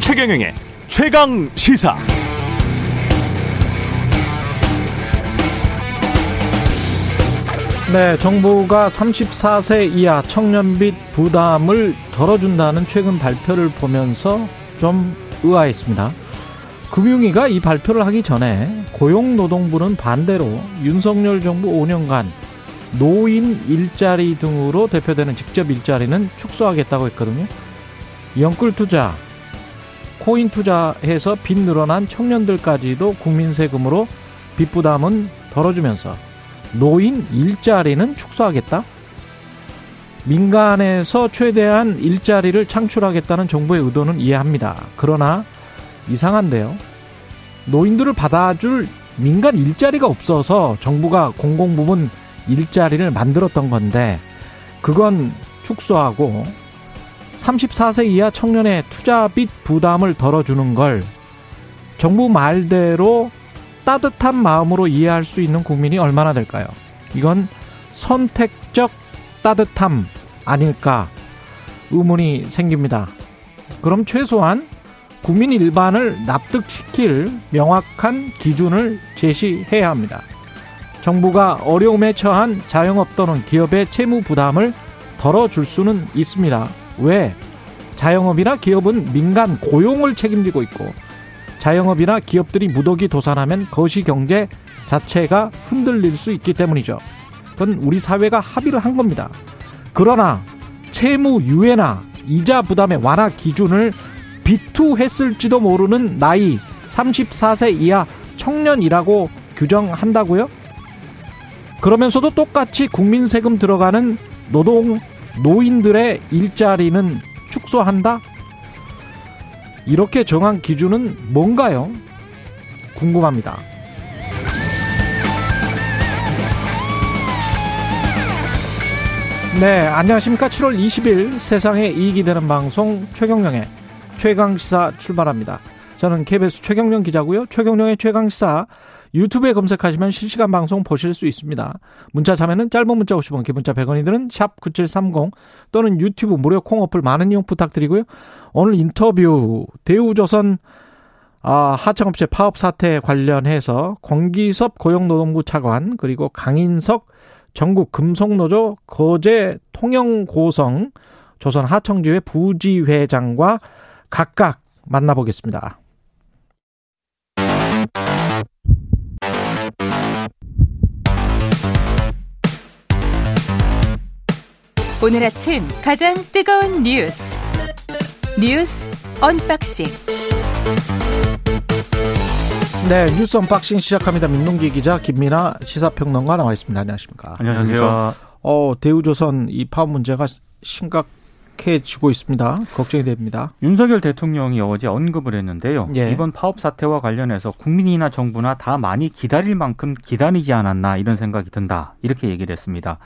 최경영의 최강 시사. 네, 정부가 34세 이하 청년빚 부담을 덜어준다는 최근 발표를 보면서 좀 의아했습니다. 금융위가 이 발표를 하기 전에 고용노동부는 반대로 윤석열 정부 5년간 노인 일자리 등으로 대표되는 직접 일자리는 축소하겠다고 했거든요. 영끌 투자, 코인 투자해서 빚 늘어난 청년들까지도 국민 세금으로 빚 부담은 덜어주면서 노인 일자리는 축소하겠다? 민간에서 최대한 일자리를 창출하겠다는 정부의 의도는 이해합니다. 그러나 이상한데요. 노인들을 받아줄 민간 일자리가 없어서 정부가 공공부문 일자리를 만들었던 건데 그건 축소하고 34세 이하 청년의 투자빚 부담을 덜어주는 걸 정부 말대로 따뜻한 마음으로 이해할 수 있는 국민이 얼마나 될까요? 이건 선택적 따뜻함 아닐까 의문이 생깁니다. 그럼 최소한 국민 일반을 납득시킬 명확한 기준을 제시해야 합니다. 정부가 어려움에 처한 자영업 또는 기업의 채무 부담을 덜어줄 수는 있습니다. 왜? 자영업이나 기업은 민간 고용을 책임지고 있고 자영업이나 기업들이 무더기 도산하면 거시 경제 자체가 흔들릴 수 있기 때문이죠. 그건 우리 사회가 합의를 한 겁니다. 그러나 채무 유예나 이자 부담의 완화 기준을 비투했을지도 모르는 나이 34세 이하 청년이라고 규정한다고요? 그러면서도 똑같이 국민 세금 들어가는 노동 노인들의 일자리는 축소한다? 이렇게 정한 기준은 뭔가요? 궁금합니다. 네, 안녕하십니까. 7월 20일 세상에 이익이 되는 방송 최경령의 최강시사 출발합니다. 저는 KBS 최경령 기자고요. 최경령의 최강시사 유튜브에 검색하시면 실시간 방송 보실 수 있습니다. 문자 자면은 짧은 문자 50원, 기본자 100원이 드는 샵 9730 또는 유튜브 무료 콩 어플 많은 이용 부탁드리고요. 오늘 인터뷰 대우조선 아, 하청업체 파업 사태 관련해서 권기섭 고용노동부 차관 그리고 강인석 전국 금속노조 거제 통영고성 조선 하청지회 부지회장과 각각 만나보겠습니다. 오늘 아침 가장 뜨거운 뉴스 뉴스 언박싱 네 뉴스 언박싱 시작합니다. 민동기 기자 김민아 시사평론가 나와 있습니다. 안녕하십니까? 안녕하세요. 어 대우조선 이 파업 문제가 심각 해지고 있습니다. 걱정이 됩니다. 윤석열 대통령이 어제 언급을 했는데요. 예. 이번 파업 사태와 관련해서 국민이나 정부나 다 많이 기다릴 만큼 기다리지 않았나 이런 생각이 든다. 이렇게 얘기를 했습니다.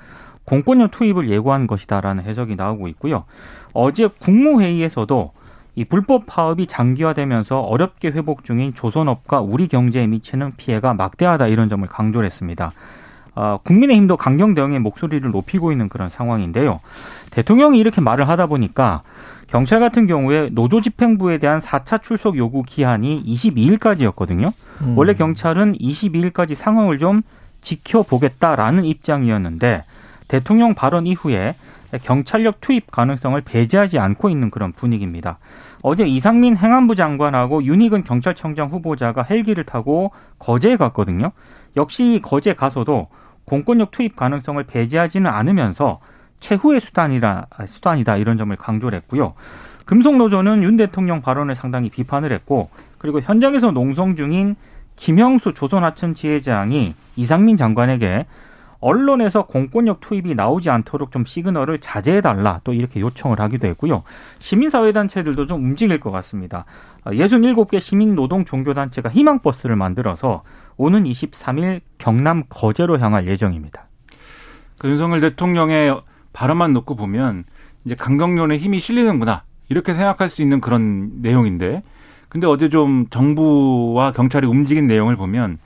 공권력 투입을 예고한 것이다라는 해석이 나오고 있고요. 어제 국무회의에서도 이 불법 파업이 장기화되면서 어렵게 회복 중인 조선업과 우리 경제에 미치는 피해가 막대하다 이런 점을 강조를 했습니다. 아, 국민의힘도 강경 대응의 목소리를 높이고 있는 그런 상황인데요. 대통령이 이렇게 말을 하다 보니까 경찰 같은 경우에 노조 집행부에 대한 4차 출석 요구 기한이 22일까지였거든요. 음. 원래 경찰은 22일까지 상황을 좀 지켜보겠다라는 입장이었는데 대통령 발언 이후에 경찰력 투입 가능성을 배제하지 않고 있는 그런 분위기입니다. 어제 이상민 행안부 장관하고 윤희근 경찰청장 후보자가 헬기를 타고 거제에 갔거든요. 역시 거제 가서도 공권력 투입 가능성을 배제하지는 않으면서 최후의 수단이라 수단이다 이런 점을 강조를 했고요. 금속노조는 윤 대통령 발언을 상당히 비판을 했고 그리고 현장에서 농성 중인 김형수 조선하천 지회장이 이상민 장관에게 언론에서 공권력 투입이 나오지 않도록 좀 시그널을 자제해달라 또 이렇게 요청을 하기도 했고요. 시민사회단체들도 좀 움직일 것 같습니다. 67개 시민노동 종교단체가 희망버스를 만들어서 오는 23일 경남 거제로 향할 예정입니다. 그 윤석열 대통령의 발언만 놓고 보면 이제 강경론에 힘이 실리는구나 이렇게 생각할 수 있는 그런 내용인데 근데 어제 좀 정부와 경찰이 움직인 내용을 보면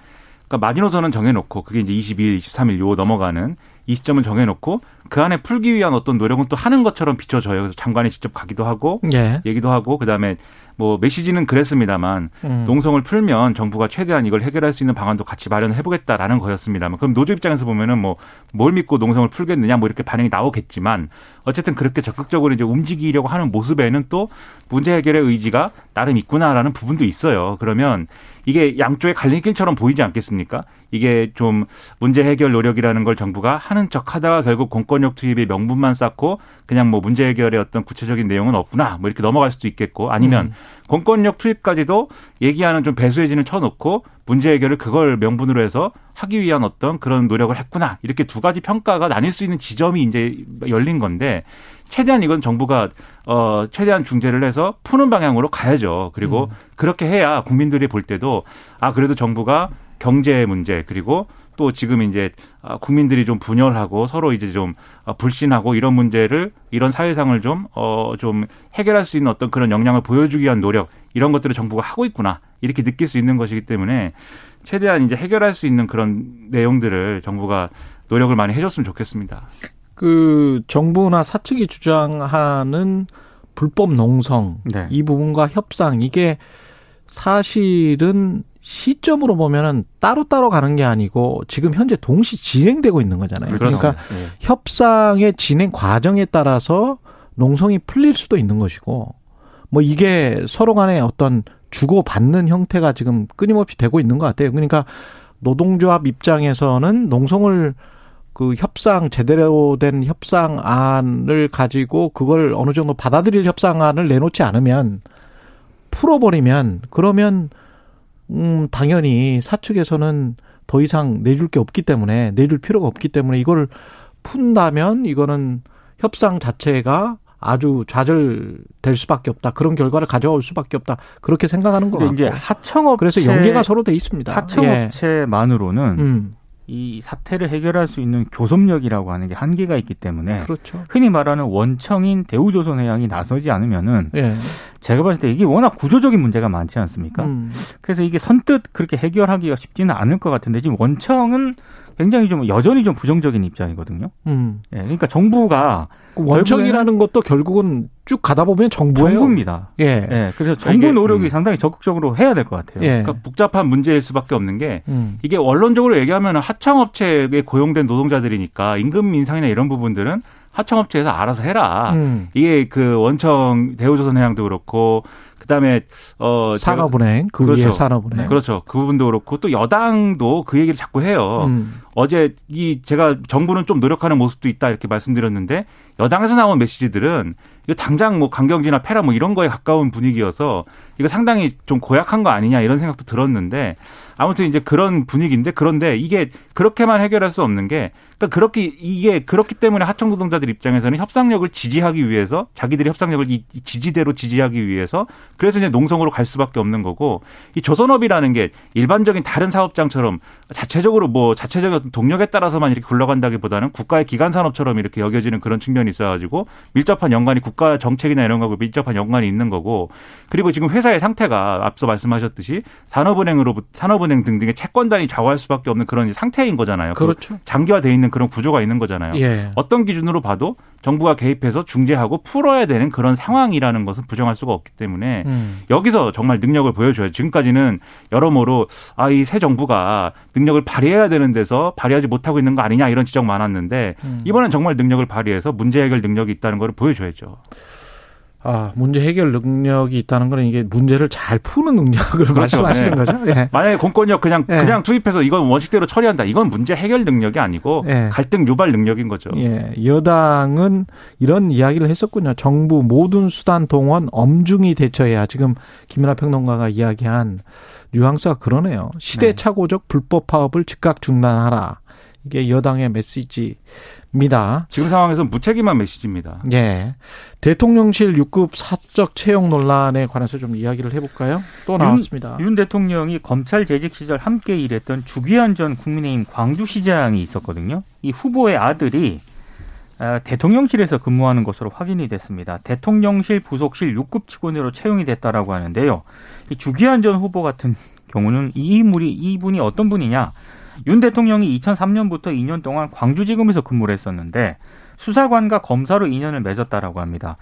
그러니까 마지노선은 정해놓고 그게 이제 22일, 23일 요 넘어가는 이 시점을 정해놓고 그 안에 풀기 위한 어떤 노력은 또 하는 것처럼 비춰져요. 그래서 장관이 직접 가기도 하고 예. 얘기도 하고 그다음에 뭐 메시지는 그랬습니다만 음. 농성을 풀면 정부가 최대한 이걸 해결할 수 있는 방안도 같이 마련해 보겠다라는 거였습니다만 그럼 노조 입장에서 보면은 뭐 뭘 믿고 농성을 풀겠느냐 뭐 이렇게 반응이 나오겠지만 어쨌든 그렇게 적극적으로 이제 움직이려고 하는 모습에는 또 문제 해결의 의지가 나름 있구나라는 부분도 있어요. 그러면 이게 양쪽의 갈림길처럼 보이지 않겠습니까? 이게 좀 문제 해결 노력이라는 걸 정부가 하는 척 하다가 결국 공권력 투입의 명분만 쌓고 그냥 뭐 문제 해결의 어떤 구체적인 내용은 없구나 뭐 이렇게 넘어갈 수도 있겠고 아니면 음. 공권력 투입까지도 얘기하는 좀 배수의 진을 쳐놓고 문제 해결을 그걸 명분으로 해서 하기 위한 어떤 그런 노력을 했구나 이렇게 두 가지 평가가 나뉠 수 있는 지점이 이제 열린 건데 최대한 이건 정부가 어 최대한 중재를 해서 푸는 방향으로 가야죠. 그리고 그렇게 해야 국민들이 볼 때도 아 그래도 정부가 경제 문제 그리고 또 지금 이제 아, 국민들이 좀 분열하고 서로 이제 좀 아, 불신하고 이런 문제를 이런 사회상을 좀 어 좀 해결할 수 있는 어떤 그런 역량을 보여주기 위한 노력 이런 것들을 정부가 하고 있구나 이렇게 느낄 수 있는 것이기 때문에 최대한 이제 해결할 수 있는 그런 내용들을 정부가 노력을 많이 해줬으면 좋겠습니다. 그 정부나 사측이 주장하는 불법 농성 네. 이 부분과 협상 이게 사실은 시점으로 보면은 따로따로 가는 게 아니고 지금 현재 동시 진행되고 있는 거잖아요. 그러니까 예. 협상의 진행 과정에 따라서 농성이 풀릴 수도 있는 것이고 뭐 이게 서로 간에 어떤 주고받는 형태가 지금 끊임없이 되고 있는 것 같아요. 그러니까 노동조합 입장에서는 농성을 그 협상 제대로 된 협상안을 가지고 그걸 어느 정도 받아들일 협상안을 내놓지 않으면 풀어버리면 그러면 음 당연히 사측에서는 더 이상 내줄 게 없기 때문에 내줄 필요가 없기 때문에 이걸 푼다면 이거는 협상 자체가 아주 좌절될 수밖에 없다. 그런 결과를 가져올 수밖에 없다. 그렇게 생각하는 같고. 이제 하청업체 그래서 연계가 서로 돼 있습니다. 예. 하청업체만으로는 음, 이 사태를 해결할 수 있는 교섭력이라고 하는 게 한계가 있기 때문에 그렇죠. 흔히 말하는 원청인 대우조선해양이 나서지 않으면은 예. 제가 봤을 때 이게 워낙 구조적인 문제가 많지 않습니까? 음, 그래서 이게 선뜻 그렇게 해결하기가 쉽지는 않을 것 같은데 지금 원청은 굉장히 좀 여전히 좀 부정적인 입장이거든요. 음. 예, 그러니까 정부가 그 원청이라는 것도 결국은 쭉 가다 보면 정부예요. 정부입니다. 예. 예, 그래서 정부 이게, 노력이 음. 상당히 적극적으로 해야 될 것 같아요. 예. 그러니까 복잡한 문제일 수밖에 없는 게 음. 이게 원론적으로 얘기하면 하청업체에 고용된 노동자들이니까 임금 인상이나 이런 부분들은 하청업체에서 알아서 해라. 음. 이게 그 원청 대우조선해양도 그렇고 그다음에 어 산업은행 그 그렇죠. 위에 산업은행. 그렇죠. 그 부분도 그렇고 또 여당도 그 얘기를 자꾸 해요. 음. 어제 이 제가 정부는 좀 노력하는 모습도 있다 이렇게 말씀드렸는데 여당에서 나온 메시지들은 이거 당장 뭐 강경지나 패라 뭐 이런 거에 가까운 분위기여서 이거 상당히 좀 고약한 거 아니냐 이런 생각도 들었는데 아무튼 이제 그런 분위기인데 그런데 이게 그렇게만 해결할 수 없는 게 그러니까 그렇게 이게 그렇기 때문에 하청 노동자들 입장에서는 협상력을 지지하기 위해서 자기들이 협상력을 이이 지지대로 지지하기 위해서 그래서 이제 농성으로 갈 수밖에 없는 거고 이 조선업이라는 게 일반적인 다른 사업장처럼 자체적으로 뭐 자체적인 어떤 동력에 따라서만 이렇게 굴러간다기보다는 국가의 기간 산업처럼 이렇게 여겨지는 그런 측면이 있어가지고 밀접한 연관이 국가 정책이나 이런 거하고 밀접한 연관이 있는 거고 그리고 지금 회사의 상태가 앞서 말씀하셨듯이 산업은행으로 산업은행 등등의 채권단이 좌우할 수밖에 없는 그런 상태인 거잖아요. 그 그렇죠. 장기화돼 있는 그런 구조가 있는 거잖아요. 예. 어떤 기준으로 봐도 정부가 개입해서 중재하고 풀어야 되는 그런 상황이라는 것은 부정할 수가 없기 때문에 음. 여기서 정말 능력을 보여줘요. 지금까지는 여러모로 아 이 새 정부가 능력을 발휘해야 되는 데서 발휘하지 못하고 있는 거 아니냐 이런 지적 많았는데 음. 이번엔 정말 능력을 발휘해서 문제 해결 능력이 있다는 걸 보여줘야죠. 아, 문제 해결 능력이 있다는 거는 이게 문제를 잘 푸는 능력을 말씀하시는 네. 거죠? 예. 만약에 공권력 그냥 예. 그냥 투입해서 이건 원칙대로 처리한다. 이건 문제 해결 능력이 아니고 예. 갈등 유발 능력인 거죠. 예, 여당은 이런 이야기를 했었군요. 정부 모든 수단 동원 엄중히 대처해야 지금 김연아 평론가가 이야기한 뉘앙스가 그러네요. 시대착오적 불법 파업을 즉각 중단하라. 이게 여당의 메시지입니다. 지금 상황에서 무책임한 메시지입니다. 예. 대통령실 6급 사적 채용 논란에 관해서 좀 이야기를 해볼까요? 또 나왔습니다. 윤 대통령이 검찰 재직 시절 함께 일했던 주기환 전 국민의힘 광주시장이 있었거든요. 이 후보의 아들이 아, 대통령실에서 근무하는 것으로 확인이 됐습니다. 대통령실 부속실 6급 직원으로 채용이 됐다라고 하는데요. 이 주기환 전 후보 같은 경우는 이 인물이 이분이 어떤 분이냐? 윤 대통령이 2003년부터 2년 동안 광주지검에서 근무를 했었는데 수사관과 검사로 인연을 맺었다라고 합니다.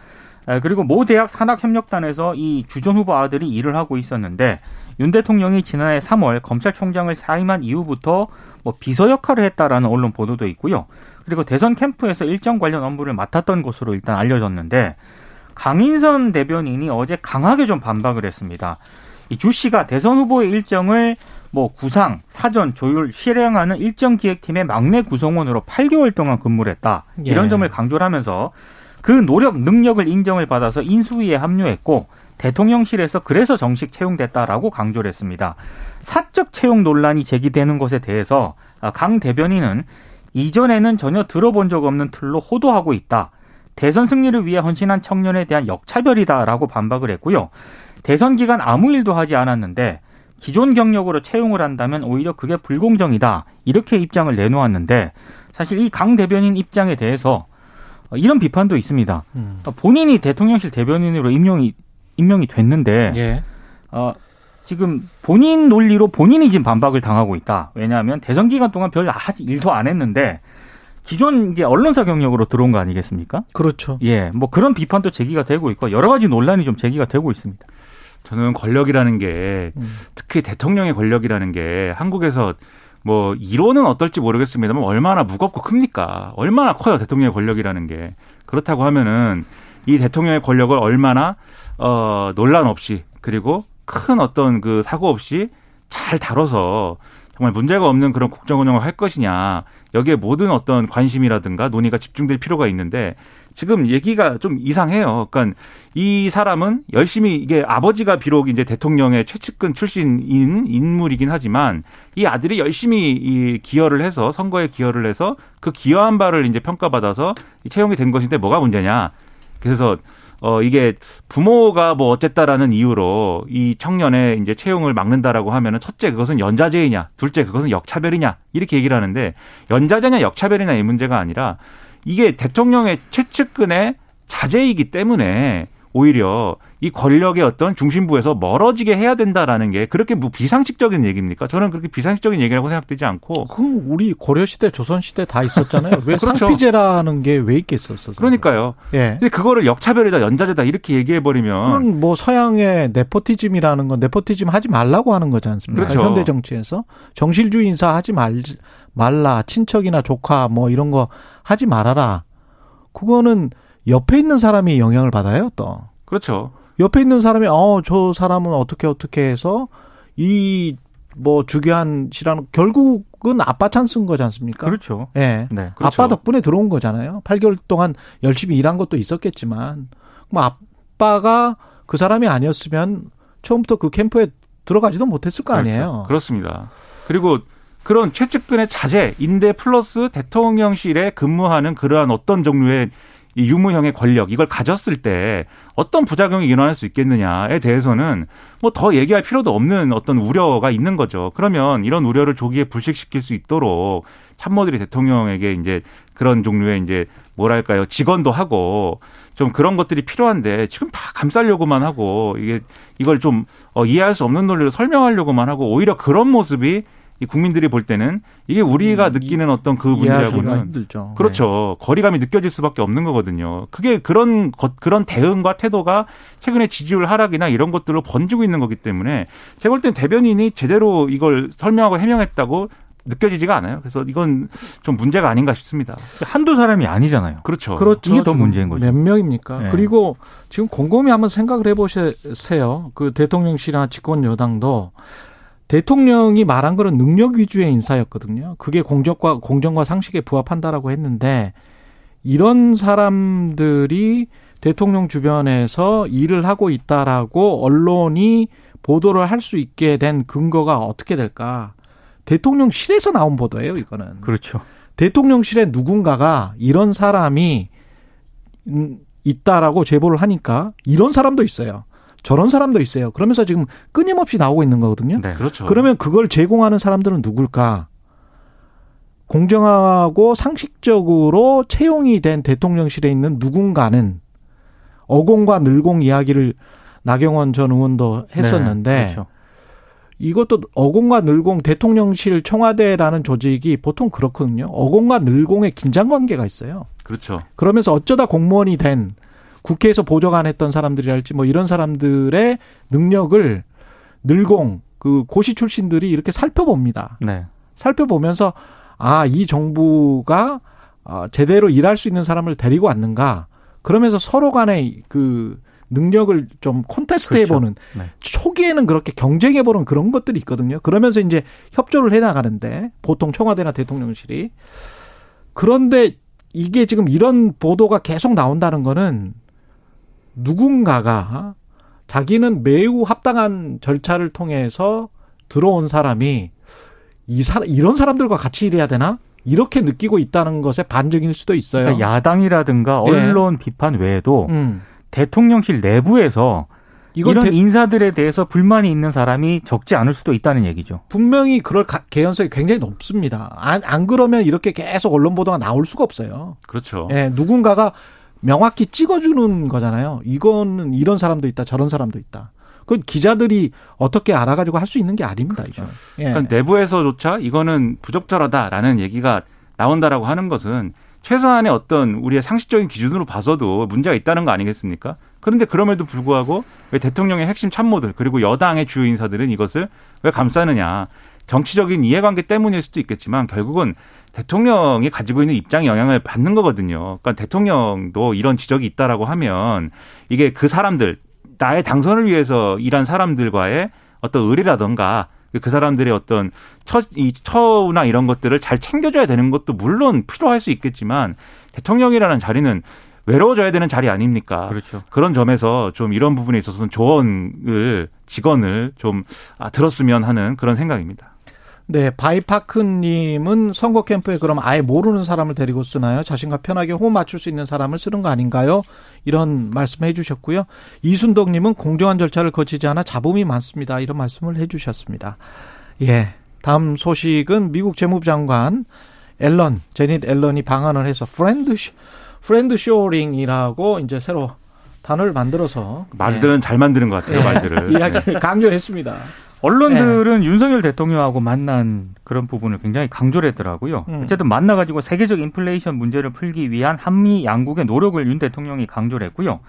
그리고 모 대학 산학협력단에서 이 주전 후보 아들이 일을 하고 있었는데 윤 대통령이 지난해 3월 검찰총장을 사임한 이후부터 뭐 비서 역할을 했다라는 언론 보도도 있고요. 그리고 대선 캠프에서 일정 관련 업무를 맡았던 것으로 일단 알려졌는데 강인선 대변인이 어제 강하게 좀 반박을 했습니다. 이 주 씨가 대선 후보의 일정을 뭐 구상, 사전, 조율, 실행하는 일정 기획팀의 막내 구성원으로 8개월 동안 근무를 했다. 이런 예. 점을 강조를 하면서 그 노력, 능력을 인정을 받아서 인수위에 합류했고 대통령실에서 그래서 정식 채용됐다라고 강조를 했습니다. 사적 채용 논란이 제기되는 것에 대해서 강 대변인은 이전에는 전혀 들어본 적 없는 틀로 호도하고 있다. 대선 승리를 위해 헌신한 청년에 대한 역차별이다라고 반박을 했고요. 대선 기간 아무 일도 하지 않았는데 기존 경력으로 채용을 한다면 오히려 그게 불공정이다. 이렇게 입장을 내놓았는데 사실 이 강 대변인 입장에 대해서 이런 비판도 있습니다. 음. 본인이 대통령실 대변인으로 임명이 임명이 됐는데 예. 어, 지금 본인 논리로 본인이 지금 반박을 당하고 있다. 왜냐하면 대선 기간 동안 별 일도 안 했는데 기존 이제 언론사 경력으로 들어온 거 아니겠습니까? 그렇죠. 예, 뭐 그런 비판도 제기가 되고 있고 여러 가지 논란이 좀 제기가 되고 있습니다. 저는 권력이라는 게 음. 특히 대통령의 권력이라는 게 한국에서 뭐 이론은 어떨지 모르겠습니다만 얼마나 무겁고 큽니까? 얼마나 커요 대통령의 권력이라는 게 그렇다고 하면은 이 대통령의 권력을 얼마나 어 논란 없이 그리고 큰 어떤 그 사고 없이 잘 다뤄서 정말 문제가 없는 그런 국정 운영을 할 것이냐 여기에 모든 어떤 관심이라든가 논의가 집중될 필요가 있는데 지금 얘기가 좀 이상해요. 그러니까 이 사람은 열심히 이게 아버지가 비록 이제 대통령의 최측근 출신인 인물이긴 하지만 이 아들이 열심히 이 기여를 해서 선거에 기여를 해서 그 기여한 바를 이제 평가받아서 채용이 된 것인데 뭐가 문제냐. 그래서 어 이게 부모가 뭐 어쨌다라는 이유로 이 청년의 이제 채용을 막는다라고 하면은 첫째 그것은 연자제이냐, 둘째 그것은 역차별이냐 이렇게 얘기를 하는데 연자제냐 역차별이냐 이 문제가 아니라 이게 대통령의 최측근의 자제이기 때문에 오히려 이 권력의 어떤 중심부에서 멀어지게 해야 된다라는 게 그렇게 뭐 비상식적인 얘기입니까? 저는 그렇게 비상식적인 얘기라고 생각되지 않고. 그 우리 고려 시대, 조선 시대 다 있었잖아요. 왜 그렇죠. 상피제라는 게 왜 있겠었어? 그러니까요. 예. 근데 그거를 역차별이다, 연자제다 이렇게 얘기해 버리면. 그건 뭐 서양의 네포티즘이라는 건 네포티즘 하지 말라고 하는 거지 않습니까? 그렇죠. 현대 정치에서 정실주의 인사 하지 말 말라, 친척이나 조카 뭐 이런 거 하지 말아라. 그거는 옆에 있는 사람이 영향을 받아요, 또. 그렇죠. 옆에 있는 사람이 어 저 사람은 어떻게 어떻게 해서 이 뭐 주기한 씨라는 결국은 아빠 찬스인 거지 않습니까? 그렇죠. 예. 네. 그렇죠. 아빠 덕분에 들어온 거잖아요. 8개월 동안 열심히 일한 것도 있었겠지만 뭐 아빠가 그 사람이 아니었으면 처음부터 그 캠프에 들어가지도 못했을 거 그렇죠. 아니에요. 그렇죠. 그렇습니다. 그리고 그런 최측근의 자제, 인대 플러스 대통령실에 근무하는 그러한 어떤 종류의 이 유무형의 권력 이걸 가졌을 때 어떤 부작용이 일어날 수 있겠느냐에 대해서는 뭐 더 얘기할 필요도 없는 어떤 우려가 있는 거죠. 그러면 이런 우려를 조기에 불식시킬 수 있도록 참모들이 대통령에게 이제 그런 종류의 이제 뭐랄까요 직원도 하고 좀 그런 것들이 필요한데 지금 다 감싸려고만 하고 이게 이걸 좀 어, 이해할 수 없는 논리로 설명하려고만 하고 오히려 그런 모습이 이 국민들이 볼 때는 이게 우리가 음, 느끼는 어떤 그 문제하고는 그렇죠. 네. 거리감이 느껴질 수밖에 없는 거거든요. 그게 그런 것 그런 대응과 태도가 최근에 지지율 하락이나 이런 것들로 번지고 있는 거기 때문에 제가 볼 땐 대변인이 제대로 이걸 설명하고 해명했다고 느껴지지가 않아요. 그래서 이건 좀 문제가 아닌가 싶습니다. 한두 사람이 아니잖아요. 그렇죠. 그렇죠. 이게 더 문제인 거죠. 몇 명입니까? 네. 그리고 지금 곰곰이 한번 생각을 해보세요. 그 대통령실이나 집권 여당도 대통령이 말한 거는 능력 위주의 인사였거든요. 그게 공정과 공정과 상식에 부합한다라고 했는데 이런 사람들이 대통령 주변에서 일을 하고 있다라고 언론이 보도를 할 수 있게 된 근거가 어떻게 될까? 대통령실에서 나온 보도예요, 이거는. 그렇죠. 대통령실에 누군가가 이런 사람이 있다라고 제보를 하니까 이런 사람도 있어요. 저런 사람도 있어요. 그러면서 지금 끊임없이 나오고 있는 거거든요. 네, 그렇죠. 그러면 그걸 제공하는 사람들은 누굴까? 공정하고 상식적으로 채용이 된 대통령실에 있는 누군가는 어공과 늘공 이야기를 나경원 전 의원도 했었는데 네, 그렇죠. 이것도 어공과 늘공 대통령실 청와대라는 조직이 보통 그렇거든요. 어공과 늘공의 긴장 관계가 있어요. 그렇죠. 그러면서 어쩌다 공무원이 된 국회에서 보좌관 했던 사람들이랄지 뭐 이런 사람들의 능력을 늘공 그 고시 출신들이 이렇게 살펴봅니다. 네. 살펴보면서 아, 이 정부가 아, 제대로 일할 수 있는 사람을 데리고 왔는가. 그러면서 서로 간의 그 능력을 좀 콘테스트 그렇죠. 해보는 네. 초기에는 그렇게 경쟁해보는 그런 것들이 있거든요. 그러면서 이제 협조를 해나가는데 보통 청와대나 대통령실이 그런데 이게 지금 이런 보도가 계속 나온다는 거는 누군가가 자기는 매우 합당한 절차를 통해서 들어온 사람이 이 사람 이런 사람들과 같이 일해야 되나 이렇게 느끼고 있다는 것의 반증일 수도 있어요. 그러니까 야당이라든가 예. 언론 비판 외에도 음. 대통령실 내부에서 이런 대- 인사들에 대해서 불만이 있는 사람이 적지 않을 수도 있다는 얘기죠. 분명히 그럴 가- 개연성이 굉장히 높습니다. 안, 안 그러면 이렇게 계속 언론 보도가 나올 수가 없어요. 그렇죠. 예, 누군가가 명확히 찍어주는 거잖아요. 이거는 이런 사람도 있다, 저런 사람도 있다. 그 기자들이 어떻게 알아가지고 할 수 있는 게 아닙니다. 이거. 예. 그러니까 내부에서조차 이거는 부적절하다라는 얘기가 나온다라고 하는 것은 최소한의 어떤 우리의 상식적인 기준으로 봐서도 문제가 있다는 거 아니겠습니까? 그런데 그럼에도 불구하고 왜 대통령의 핵심 참모들 그리고 여당의 주요 인사들은 이것을 왜 감싸느냐? 정치적인 이해관계 때문일 수도 있겠지만 결국은 대통령이 가지고 있는 입장에 영향을 받는 거거든요. 그러니까 대통령도 이런 지적이 있다라고 하면 이게 그 사람들 나의 당선을 위해서 일한 사람들과의 어떤 의리라던가 그 사람들의 어떤 처, 이 처우나 이런 것들을 잘 챙겨줘야 되는 것도 물론 필요할 수 있겠지만 대통령이라는 자리는 외로워져야 되는 자리 아닙니까? 그렇죠. 그런 점에서 좀 이런 부분에 있어서는 조언을 직원을 좀 아, 들었으면 하는 그런 생각입니다. 네, 바이파크님은 선거 캠프에 그럼 아예 모르는 사람을 데리고 쓰나요? 자신과 편하게 호흡 맞출 수 있는 사람을 쓰는 거 아닌가요? 이런 말씀 해 주셨고요. 이순덕님은 공정한 절차를 거치지 않아 잡음이 많습니다. 이런 말씀을 해 주셨습니다. 예, 다음 소식은 미국 재무장관 옐런 재닛 옐런이 방한을 해서 friend sho, friend shoring이라고 이제 새로 단어를 만들어서 말들은 잘 만드는 것 같아요, 예, 말들을. 이야기를 강조했습니다. 언론들은 네. 윤석열 대통령하고 만난 그런 부분을 굉장히 강조를 했더라고요. 음. 어쨌든 만나가지고 세계적 인플레이션 문제를 풀기 위한 한미 양국의 노력을 윤 대통령이 강조를 했고요.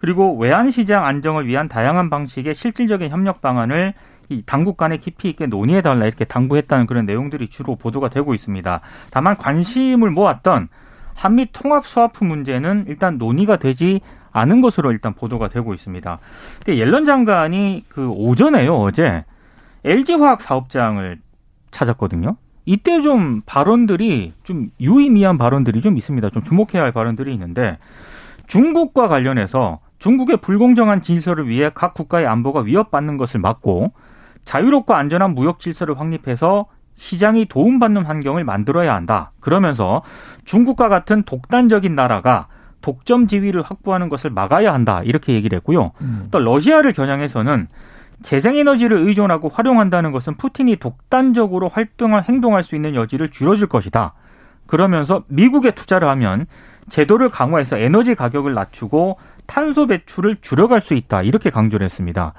그리고 외환시장 안정을 위한 다양한 방식의 실질적인 협력 방안을 이 당국 간에 깊이 있게 논의해달라 이렇게 당부했다는 그런 내용들이 주로 보도가 되고 있습니다. 다만 관심을 모았던 한미 통합 스와프 문제는 일단 논의가 되지 않은 것으로 일단 보도가 되고 있습니다. 근데 옐런 장관이 그 오전에요 어제 LG화학 사업장을 찾았거든요. 이때 좀 발언들이 좀 유의미한 발언들이 좀 있습니다. 좀 주목해야 할 발언들이 있는데 중국과 관련해서 중국의 불공정한 질서를 위해 각 국가의 안보가 위협받는 것을 막고 자유롭고 안전한 무역 질서를 확립해서 시장이 도움받는 환경을 만들어야 한다. 그러면서 중국과 같은 독단적인 나라가 독점 지위를 확보하는 것을 막아야 한다. 이렇게 얘기를 했고요. 음. 또 러시아를 겨냥해서는 재생에너지를 의존하고 활용한다는 것은 푸틴이 독단적으로 활동할 행동할 수 있는 여지를 줄여줄 것이다. 그러면서 미국에 투자를 하면 제도를 강화해서 에너지 가격을 낮추고 탄소 배출을 줄여갈 수 있다. 이렇게 강조를 했습니다.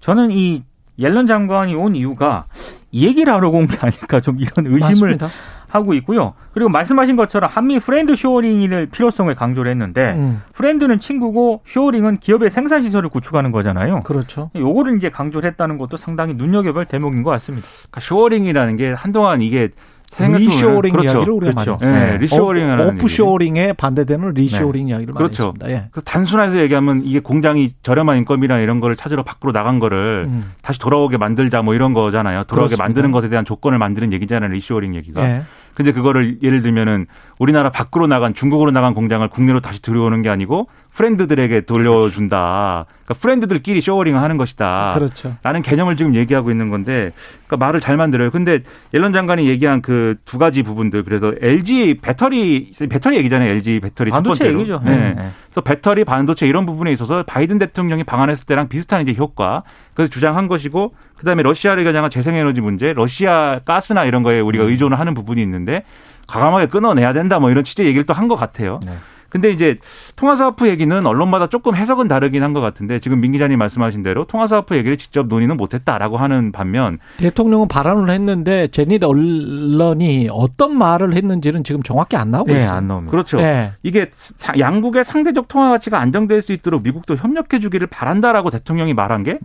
저는 이 옐런 장관이 온 이유가 이 얘기를 하려고 온게 아닐까 좀 이런 의심을 맞습니다. 하고 있고요. 그리고 말씀하신 것처럼 한미 friend shoring의 필요성을 강조를 했는데 음, friend는 친구고 shoring은 기업의 생산 시설을 구축하는 거잖아요. 그렇죠. 요거를 이제 강조를 했다는 것도 상당히 눈여겨볼 대목인 것 같습니다. 그러니까 shoring이라는 게 한동안 이게 생각해보면- 리쇼어링 그렇죠. 이야기를 우리가 그렇죠. 많이 했어요. 네, reshoring이라는 어, offshoring에 반대되는 리쇼어링 이야기를 많이 그렇죠. 했습니다. 예. 그 단순해서 얘기하면 이게 공장이 저렴한 인건비나 이런 거를 찾으러 밖으로 나간 거를 음. 다시 돌아오게 만들자 뭐 이런 거잖아요. 돌아오게 그렇습니다. 만드는 것에 대한 조건을 만드는 얘기잖아요. 리쇼어링 얘기가. 예. 근데 그거를 예를 들면은 우리나라 밖으로 나간 중국으로 나간 공장을 국내로 다시 들여오는 게 아니고 friend들에게 돌려준다. 그러니까 friend들끼리 shoring을 하는 것이다. 그렇죠. 라는 개념을 지금 얘기하고 있는 건데, 그러니까 말을 잘 만들어요. 근데 옐런 장관이 얘기한 그 두 가지 부분들, 그래서 LG 배터리 배터리 얘기잖아요. LG 배터리 첫 반도체 번째로. 얘기죠. 네. 네. 네. 그래서 배터리 반도체 이런 부분에 있어서 바이든 대통령이 방한했을 때랑 비슷한 이제 효과, 그래서 주장한 것이고, 그다음에 러시아를 겨냥한 재생에너지 문제, 러시아 가스나 이런 거에 음. 우리가 의존을 하는 부분이 있는데 과감하게 끊어내야 된다 뭐 이런 취재 얘기를 또 한 것 같아요. 네. 근데 이제 통화사업부 얘기는 언론마다 조금 해석은 다르긴 한 것 같은데 지금 민 기자님 말씀하신 대로 통화사업부 얘기를 직접 논의는 못했다라고 하는 반면 대통령은 발언을 했는데 제니드 언론이 어떤 말을 했는지는 지금 정확히 안 나오고 네, 있어요. 안 나옵니다. 그렇죠. 네. 이게 사- 양국의 상대적 통화 가치가 안정될 수 있도록 미국도 협력해 주기를 바란다라고 대통령이 말한 게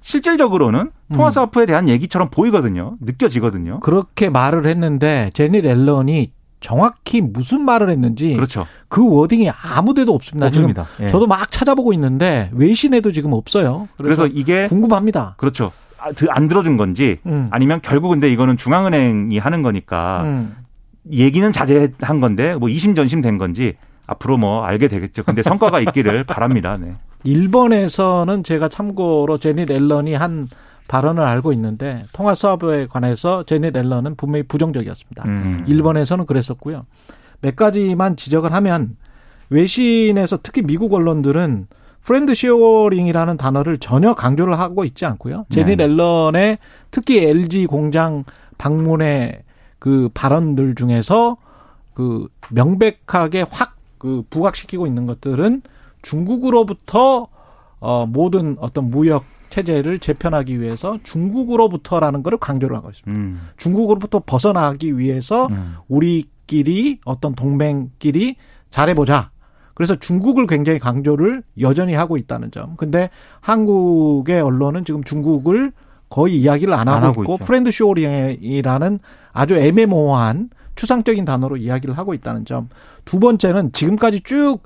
실질적으로는 음. 통화사업부에 대한 얘기처럼 보이거든요. 느껴지거든요. 그렇게 말을 했는데 제니드 앨런이 정확히 무슨 말을 했는지 그렇죠. 그 워딩이 아무데도 없습니다. 없습니다. 지금 예. 저도 막 찾아보고 있는데 외신에도 지금 없어요. 그래서, 그래서, 이게 궁금합니다. 그렇죠. 아, 드- 안 들어준 건지 음. 아니면 결국 근데 이거는 중앙은행이 하는 거니까 음. 얘기는 자제한 건데 뭐 이심전심 된 건지 앞으로 뭐 알게 되겠죠. 근데 성과가 있기를 바랍니다. 네. 일본에서는 제가 참고로 제닛 앨런이 한 발언을 알고 있는데 통화 사업에 관해서 제닛 앨런은 분명히 부정적이었습니다. 음. 일본에서는 그랬었고요. 몇 가지만 지적을 하면 외신에서 특히 미국 언론들은 friend shoring이라는 단어를 전혀 강조를 하고 있지 않고요. 재닛 네. 옐런의 특히 LG 공장 방문의 그 발언들 중에서 그 명백하게 확 그 부각시키고 있는 것들은 중국으로부터 어 모든 어떤 무역 체제를 재편하기 위해서 중국으로부터라는 것을 강조를 하고 있습니다. 음. 중국으로부터 벗어나기 위해서 음. 우리끼리 어떤 동맹끼리 잘해보자. 그래서 중국을 굉장히 강조를 여전히 하고 있다는 점. 근데 한국의 언론은 지금 중국을 거의 이야기를 안 하고, 안 하고 있고 있죠. friend shoring이라는 아주 애매모호한 추상적인 단어로 이야기를 하고 있다는 점. 두 번째는 지금까지 쭉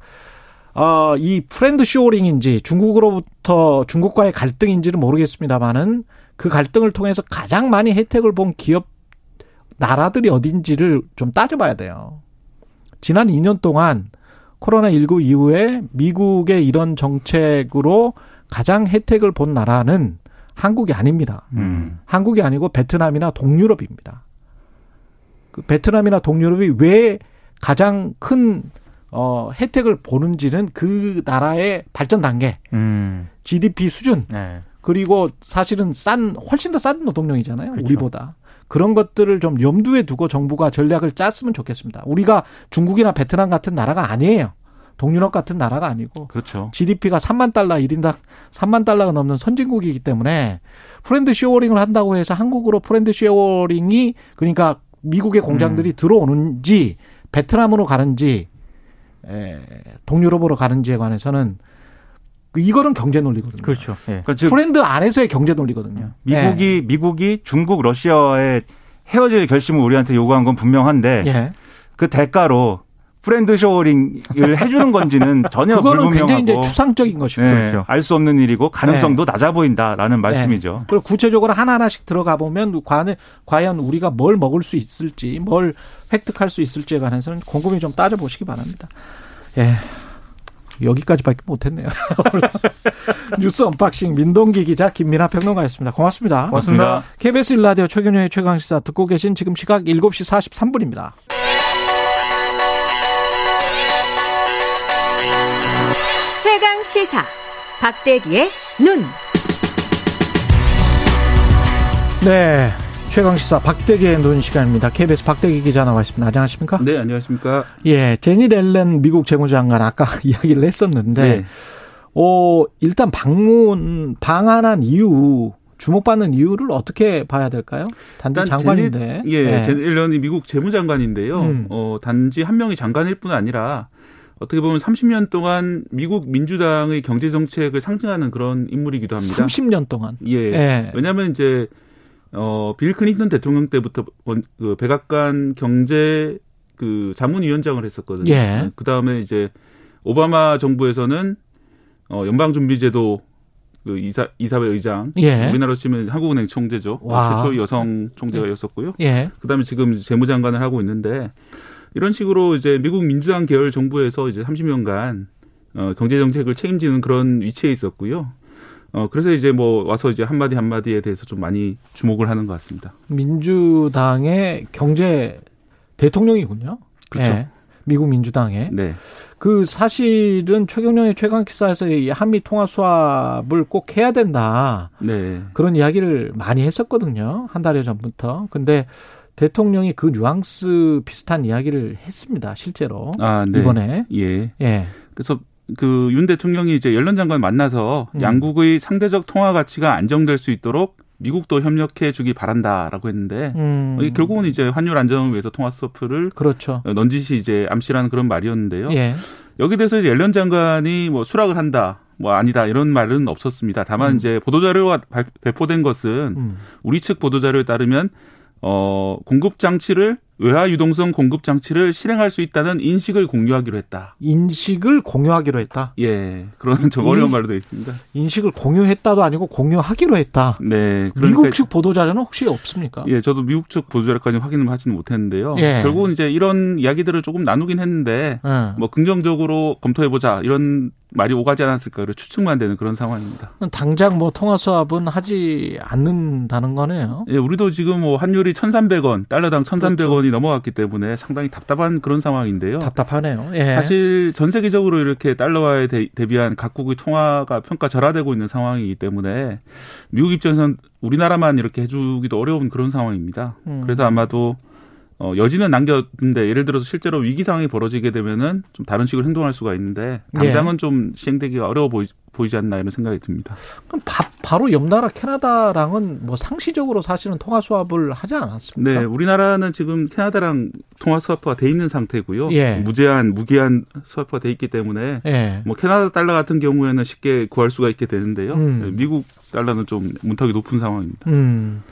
어, 이 friend shoring인지 중국으로부터 중국과의 갈등인지는 모르겠습니다만은 그 갈등을 통해서 가장 많이 혜택을 본 기업 나라들이 어딘지를 좀 따져봐야 돼요. 지난 2년 동안 코로나19 이후에 미국의 이런 정책으로 가장 혜택을 본 나라는 한국이 아닙니다. 음. 한국이 아니고 베트남이나 동유럽입니다. 그 베트남이나 동유럽이 왜 가장 큰 어, 혜택을 보는지는 그 나라의 발전 단계, 음. GDP 수준, 네. 그리고 사실은 싼 훨씬 더 싼 노동력이잖아요. 그렇죠. 우리보다. 그런 것들을 좀 염두에 두고 정부가 전략을 짰으면 좋겠습니다. 우리가 중국이나 베트남 같은 나라가 아니에요. 동유럽 같은 나라가 아니고 그렇죠. GDP가 3만 달러 1인당 3만 달러가 넘는 선진국이기 때문에 friend shoring을 한다고 해서 한국으로 friend shoring이 그러니까 미국의 음. 공장들이 들어오는지 베트남으로 가는지 에, 동유럽으로 가는지에 관해서는 그 이거는 경제 논리거든요. 그렇죠. 예. 그러니까 즉 friend 안에서의 경제 논리거든요. 미국이 미국이 중국 러시아와의 헤어질 결심을 우리한테 요구한 건 분명한데 예. 예. 그 대가로 friend shoring을 해주는 건지는 전혀 그거는 불분명하고 굉장히 이제 추상적인 것이고 네, 그렇죠. 알 수 없는 일이고 가능성도 낮아 보인다라는 말씀이죠. 그리고 구체적으로 하나 하나씩 들어가 보면 과연, 과연 우리가 뭘 먹을 수 있을지, 뭘 획득할 수 있을지에 관해서는 곰곰이 좀 따져보시기 바랍니다. 예. 여기까지밖에 못했네요. 뉴스 언박싱 민동기 기자 김민아 평론가였습니다. 고맙습니다. 고맙습니다. KBS 일라디오 최경영의 최강시사 듣고 계신 지금 시각 7시 43분입니다. 최강 시사 박대기의 눈. 네. 최강시사 박대기의 눈 시간입니다. KBS 박대기 기자 나와 있습니다. 안녕하십니까? 네, 안녕하십니까. 예, 제니 델렌 미국 재무장관 아까 이야기를 했었는데, 네. 어, 일단 방문, 방한한 이유, 주목받는 이유를 어떻게 봐야 될까요? 단지 장관인데. 제니, 예, 예. 제니 앨런이 미국 재무장관인데요. 음. 어, 단지 한 명이 장관일 뿐 아니라 어떻게 보면 30년 동안 미국 민주당의 경제 정책을 상징하는 그런 인물이기도 합니다. 30년 동안. 예. 예. 왜냐하면 이제 어, 빌 클린턴 대통령 때부터 원- 그 백악관 경제 그 자문위원장을 했었거든요. 예. 그 다음에 이제 오바마 정부에서는 어, 연방준비제도 그 이사 이사회 의장, 예. 우리나라로 치면 한국은행 총재죠. 어, 와. 최초 여성 총재였었고요. 예. 그다음에 지금 재무장관을 하고 있는데 이런 식으로 이제 미국 민주당 계열 정부에서 이제 30년간 어, 경제 정책을 책임지는 그런 위치에 있었고요. 어, 그래서 이제 뭐 와서 이제 한마디 한마디에 대해서 좀 많이 주목을 하는 것 같습니다. 민주당의 경제 대통령이군요. 그렇죠. 예. 미국 민주당의. 네. 그 사실은 최경영의 최강 기사에서 이 한미 통화 수합을 꼭 해야 된다. 네. 그런 이야기를 많이 했었거든요. 한 달여 전부터. 근데 대통령이 그 뉘앙스 비슷한 이야기를 했습니다. 실제로 아, 네. 이번에 예. 예. 그래서 그 윤 대통령이 이제 옐런 장관 만나서 음. 양국의 상대적 통화 가치가 안정될 수 있도록 미국도 협력해 주기 바란다라고 했는데 음. 결국은 이제 환율 안정을 위해서 통화 스토프를 그렇죠. 넌지시 이제 암시라는 그런 말이었는데요. 예. 여기 대해서 이제 옐런 장관이 뭐 수락을 한다, 뭐 아니다 이런 말은 없었습니다. 다만 음. 이제 보도 자료가 발- 배포된 것은 음. 우리 측 보도 자료에 따르면 어 공급 장치를 외화 유동성 공급 장치를 실행할 수 있다는 인식을 공유하기로 했다. 인식을 공유하기로 했다. 예, 그런 좀 어려운 말로 되어 있습니다. 인식을 공유했다도 아니고 공유하기로 했다. 네, 그러니까 미국 측 보도 자료는 혹시 없습니까? 예, 저도 미국 측 보도 자료까지 확인을 하지는 못했는데요. 예. 결국은 이제 이런 이야기들을 조금 나누긴 했는데 예. 뭐 긍정적으로 검토해 보자 이런 말이 오가지 않았을까 그 추측만 되는 그런 상황입니다. 당장 뭐 통화 수합은 하지 않는다는 거네요. 예, 우리도 지금 뭐 환율이 1,300원, 달러당 1,300원이 그렇죠. 넘어갔기 때문에 상당히 답답한 그런 상황인데요. 답답하네요. 예. 사실 전 세계적으로 이렇게 달러화에 대, 대비한 각국의 통화가 평가절하되고 있는 상황이기 때문에 미국 입장에서는 우리나라만 이렇게 해주기도 어려운 그런 상황입니다. 음. 그래서 아마도 어, 여지는 남겼는데 예를 들어서 실제로 위기 상황이 벌어지게 되면은 좀 다른 식으로 행동할 수가 있는데 당장은 예. 좀 시행되기가 어려워 보이, 보이지 않나 이런 생각이 듭니다. 그럼 바, 바로 옆 나라 캐나다랑은 뭐 상시적으로 사실은 통화 수합을 하지 않았습니까? 네, 우리나라는 지금 캐나다랑 통화 스와프가 돼 있는 상태고요. 예. 무제한, 무기한 스와프가 돼 있기 때문에 예. 뭐 캐나다 달러 같은 경우에는 쉽게 구할 수가 있게 되는데요. 음. 네, 미국 달러는 좀 문턱이 높은 상황입니다. 음.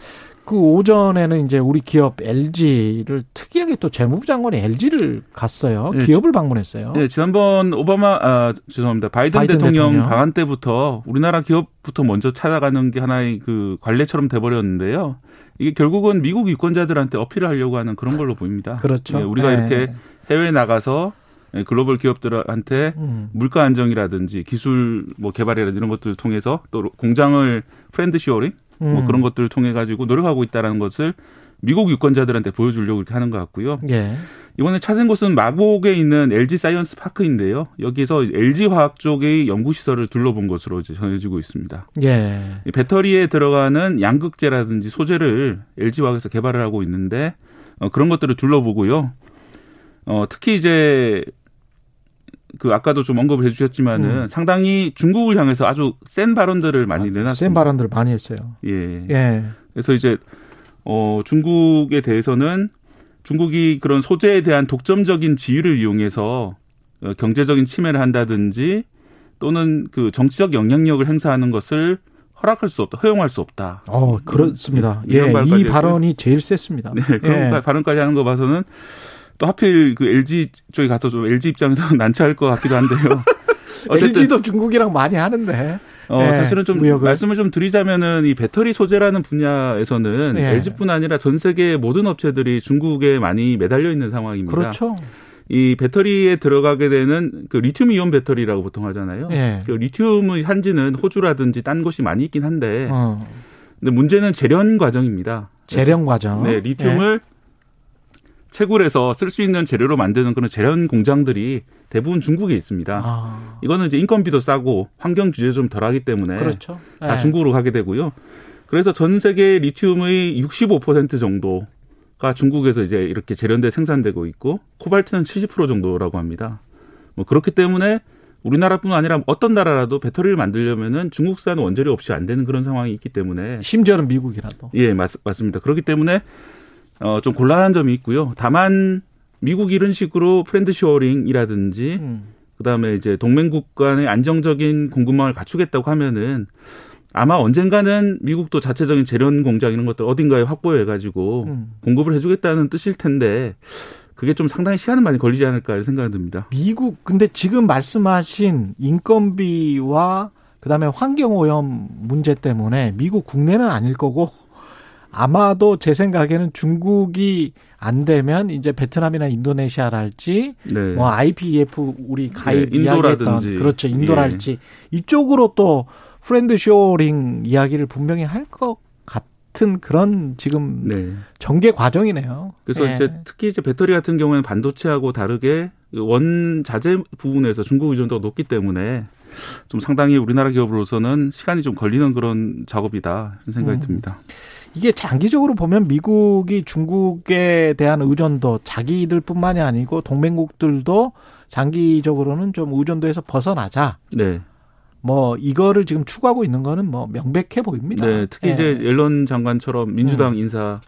그 오전에는 이제 우리 기업 LG를 특이하게 또 재무부 장관이 LG를 갔어요. 예, 기업을 방문했어요. 네, 지난번 오바마 아 죄송합니다. 바이든, 바이든 대통령, 대통령. 방한 때부터 우리나라 기업부터 먼저 찾아가는 게 하나의 그 관례처럼 돼 버렸는데요. 이게 결국은 미국 유권자들한테 어필을 하려고 하는 그런 걸로 보입니다. 그렇죠. 네, 우리가 예. 이렇게 해외에 나가서 예, 글로벌 기업들한테 음. 물가 안정이라든지 기술 뭐 개발이라든지 이런 것들을 통해서 또 공장을 friend shoring 뭐 음. 그런 것들을 통해 가지고 노력하고 있다라는 것을 미국 유권자들한테 보여주려고 이렇게 하는 것 같고요. 예. 이번에 찾은 곳은 마곡에 있는 LG 사이언스 파크인데요. 여기서 LG 화학 쪽의 연구 시설을 둘러본 것으로 이제 전해지고 있습니다. 예. 이 배터리에 들어가는 양극재라든지 소재를 LG 화학에서 개발을 하고 있는데 어, 그런 것들을 둘러보고요. 어, 특히 이제 그 아까도 좀 언급을 해주셨지만은 음. 상당히 중국을 향해서 아주 센 발언들을 많이 내놨습니다. 센 발언들 많이 했어요. 예. 예. 그래서 이제 어 중국에 대해서는 중국이 그런 소재에 대한 독점적인 지위를 이용해서 어, 경제적인 침해를 한다든지 또는 그 정치적 영향력을 행사하는 것을 허락할 수 없다, 허용할 수 없다. 어, 그렇습니다. 음, 예. 이 발언이 제일 셌습니다. 네, 그런 예. 발언까지 하는 거 봐서는 또 하필 그 LG 쪽에 가서 좀 LG 입장에서 난처할 것 같기도 한데요. 어쨌든 LG도 중국이랑 많이 하는데. 어, 예, 사실은 좀 무역을. 말씀을 좀 드리자면은 이 배터리 소재라는 분야에서는 예. LG뿐 아니라 전 세계 모든 업체들이 중국에 많이 매달려 있는 상황입니다. 그렇죠. 이 배터리에 들어가게 되는 그 리튬 이온 배터리라고 보통 하잖아요. 예. 그 리튬의 산지는 호주라든지 딴 곳이 많이 있긴 한데 어. 근데 문제는 재련 과정입니다. 재련 과정. 네, 리튬을 채굴해서 쓸 수 있는 재료로 만드는 그런 재련 공장들이 대부분 중국에 예. 있습니다. 아. 이거는 이제 인건비도 싸고 환경 규제 좀 덜하기 때문에 그렇죠. 다 예. 중국으로 가게 되고요. 그래서 전 세계 리튬의 65% 정도가 중국에서 이제 이렇게 재련돼 생산되고 있고 코발트는 70% 정도라고 합니다. 뭐 그렇기 때문에 우리나라뿐 아니라 어떤 나라라도 배터리를 만들려면은 중국산 원재료 없이 안 되는 그런 상황이 있기 때문에 심지어는 미국이라도. 예, 맞, 맞습니다. 그렇기 때문에 어, 좀 곤란한 점이 있고요. 다만 미국이 이런 식으로 friend shoring이라든지 음. 그다음에 이제 동맹국 간의 안정적인 공급망을 갖추겠다고 하면은 아마 언젠가는 미국도 자체적인 제련 공장 이런 것들 어딘가에 확보해 가지고 음. 공급을 해 주겠다는 뜻일 텐데 그게 좀 상당히 시간은 많이 걸리지 않을까 이런 생각이 듭니다. 미국 근데 지금 말씀하신 인건비와 그다음에 환경 오염 문제 때문에 미국 국내는 아닐 거고 아마도 제 생각에는 중국이 안 되면 이제 베트남이나 인도네시아랄지 네. 뭐 IPEF 우리 가입 네, 이야기했던. 그렇죠 예. 인도랄지 이쪽으로 또 friend shoring 이야기를 분명히 할 것 같은 그런 지금 네. 전개 과정이네요. 그래서 예. 이제 특히 이제 배터리 같은 경우에는 반도체하고 다르게 원자재 부분에서 중국 의존도가 높기 때문에 좀 상당히 우리나라 기업으로서는 시간이 좀 걸리는 그런 작업이다 이런 생각이 음. 듭니다. 이게 장기적으로 보면 미국이 중국에 대한 의존도 자기들뿐만이 아니고 동맹국들도 장기적으로는 좀 의존도에서 벗어나자. 네. 뭐 이거를 지금 추구하고 있는 거는 뭐 명백해 보입니다. 네, 특히 예. 이제 옐런 장관처럼 민주당 음. 인사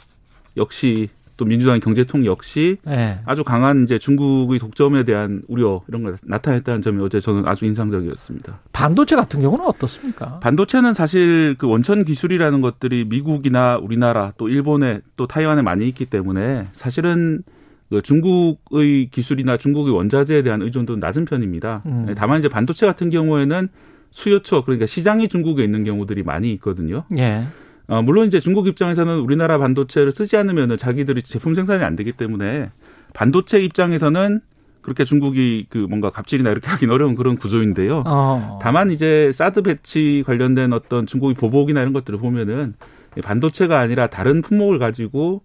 역시 또 민주당 경제통 역시 예. 아주 강한 이제 중국의 독점에 대한 우려 이런 걸 나타냈다는 점이 어제 저는 아주 인상적이었습니다. 반도체 같은 경우는 어떻습니까? 반도체는 사실 그 원천 기술이라는 것들이 미국이나 우리나라 또 일본에 또 타이완에 많이 있기 때문에 사실은 그 중국의 기술이나 중국의 원자재에 대한 의존도는 낮은 편입니다. 네, 음. 다만 이제 반도체 같은 경우에는 수요처 그러니까 시장이 중국에 있는 경우들이 많이 있거든요. 예. 어, 물론 이제 중국 입장에서는 우리나라 반도체를 쓰지 않으면 자기들이 제품 생산이 안 되기 때문에 반도체 입장에서는 그렇게 중국이 그 뭔가 갑질이나 이렇게 하긴 어려운 그런 구조인데요. 어. 다만 이제 사드 배치 관련된 어떤 중국의 보복이나 이런 것들을 보면은 반도체가 아니라 다른 품목을 가지고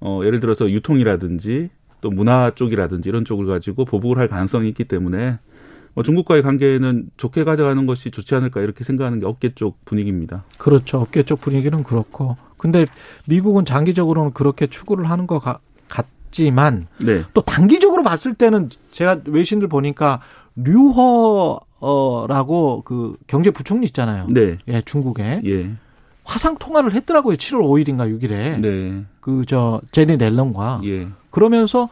어 예를 들어서 유통이라든지 또 문화 쪽이라든지 이런 쪽을 가지고 보복을 할 가능성이 있기 때문에 뭐 중국과의 관계는 좋게 가져가는 것이 좋지 않을까 이렇게 생각하는 게 업계 쪽 분위기입니다. 그렇죠. 업계 쪽 분위기는 그렇고. 근데 미국은 장기적으로는 그렇게 추구를 하는 것 같- 같지만 네. 또 단기적으로 봤을 때는 제가 외신들 보니까 류허라고 그 경제 부총리 있잖아요. 네. 예, 중국에 예. 화상 통화를 했더라고요. 7월 5일인가 6일에 네. 그저 제니 넬런과 예. 그러면서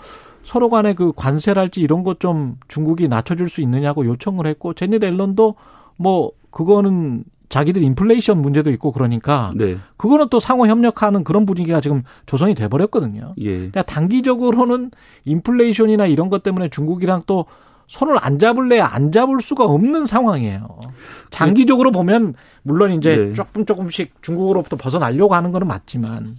서로 간의 그 관세랄지 이런 것 좀 중국이 낮춰줄 수 있느냐고 요청을 했고 제니 넬런도 뭐 그거는 자기들 인플레이션 문제도 있고 그러니까 네. 그거는 또 상호 협력하는 그런 분위기가 지금 조성이 돼 버렸거든요. 예. 그러니까 단기적으로는 인플레이션이나 이런 것 때문에 중국이랑 또 손을 안 잡을래야 안 잡을 수가 없는 상황이에요. 장기적으로 보면 물론 이제 네. 조금 조금씩 중국으로부터 벗어나려고 하는 거는 맞지만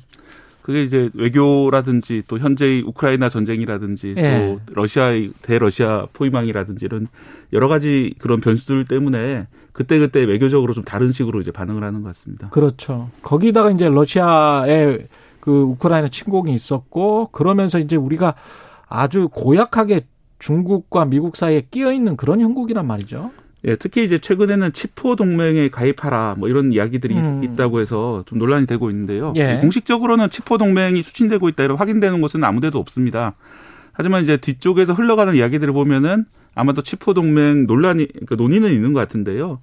그게 이제 외교라든지 또 현재의 우크라이나 전쟁이라든지 예. 또 러시아의 대러시아 포위망이라든지 이런 여러 가지 그런 변수들 때문에 그때그때 외교적으로 좀 다른 식으로 이제 반응을 하는 것 같습니다. 그렇죠. 거기다가 이제 러시아의 그 우크라이나 침공이 있었고 그러면서 이제 우리가 아주 고약하게 중국과 미국 사이에 끼어 있는 그런 형국이란 말이죠. 예, 특히 이제 최근에는 치포 동맹에 가입하라 뭐 이런 이야기들이 있- 음. 있다고 해서 좀 논란이 되고 있는데요. 예. 공식적으로는 치포 동맹이 추진되고 있다 이런 확인되는 곳은 아무데도 없습니다. 하지만 이제 뒤쪽에서 흘러가는 이야기들을 보면은 아마도 치포 동맹 논란이 그러니까 논의는 있는 것 같은데요.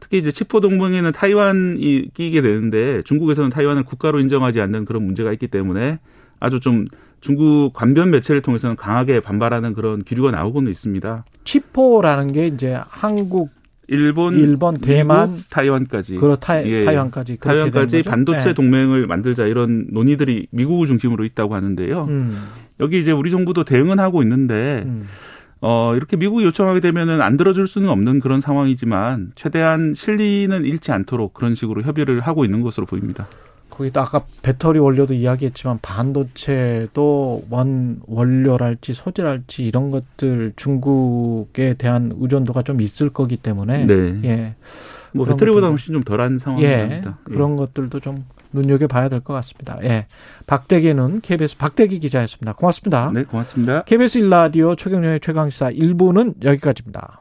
특히 이제 치포 동맹에는 타이완이 끼게 되는데 중국에서는 타이완을 국가로 인정하지 않는 그런 문제가 있기 때문에 아주 좀 중국 관변 매체를 통해서는 강하게 반발하는 그런 기류가 나오고는 있습니다. 치포라는 게 이제 한국, 일본, 일본, 대만, 미국, 타이완까지 그리고 타, 예. 타이완까지 그렇게 타이완까지 거죠? 반도체 네. 동맹을 만들자 이런 논의들이 미국을 중심으로 있다고 하는데요. 음, 여기 이제 우리 정부도 대응은 하고 있는데 음. 어 이렇게 미국이 요청하게 되면은 안 들어줄 수는 없는 그런 상황이지만 최대한 실리는 잃지 않도록 그런 식으로 협의를 하고 있는 것으로 보입니다. 거기다 아까 배터리 원료도 이야기했지만 반도체도 원 원료랄지 소재랄지 이런 것들 중국에 대한 의존도가 좀 있을 거기 때문에 네. 예. 뭐 배터리보다 훨씬 좀 덜한 예. 상황입니다. 그런 것들도 좀 눈여겨 봐야 될 것 같습니다. 예. 박대기는 KBS 박대기 기자였습니다. 고맙습니다. 네, 고맙습니다. KBS 일라디오 최경련의 최강시사 1부는 여기까지입니다.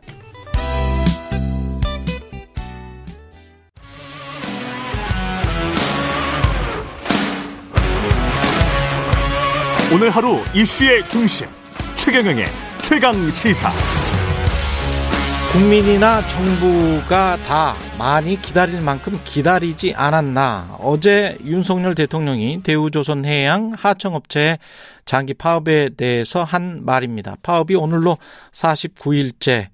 오늘 하루 이슈의 중심 최경영의 최강 시사. 국민이나 정부가 다 많이 기다릴 만큼 기다리지 않았나. 어제 윤석열 대통령이 대우조선해양 하청업체의 장기 파업에 대해서 한 말입니다. 파업이 오늘로 49일째.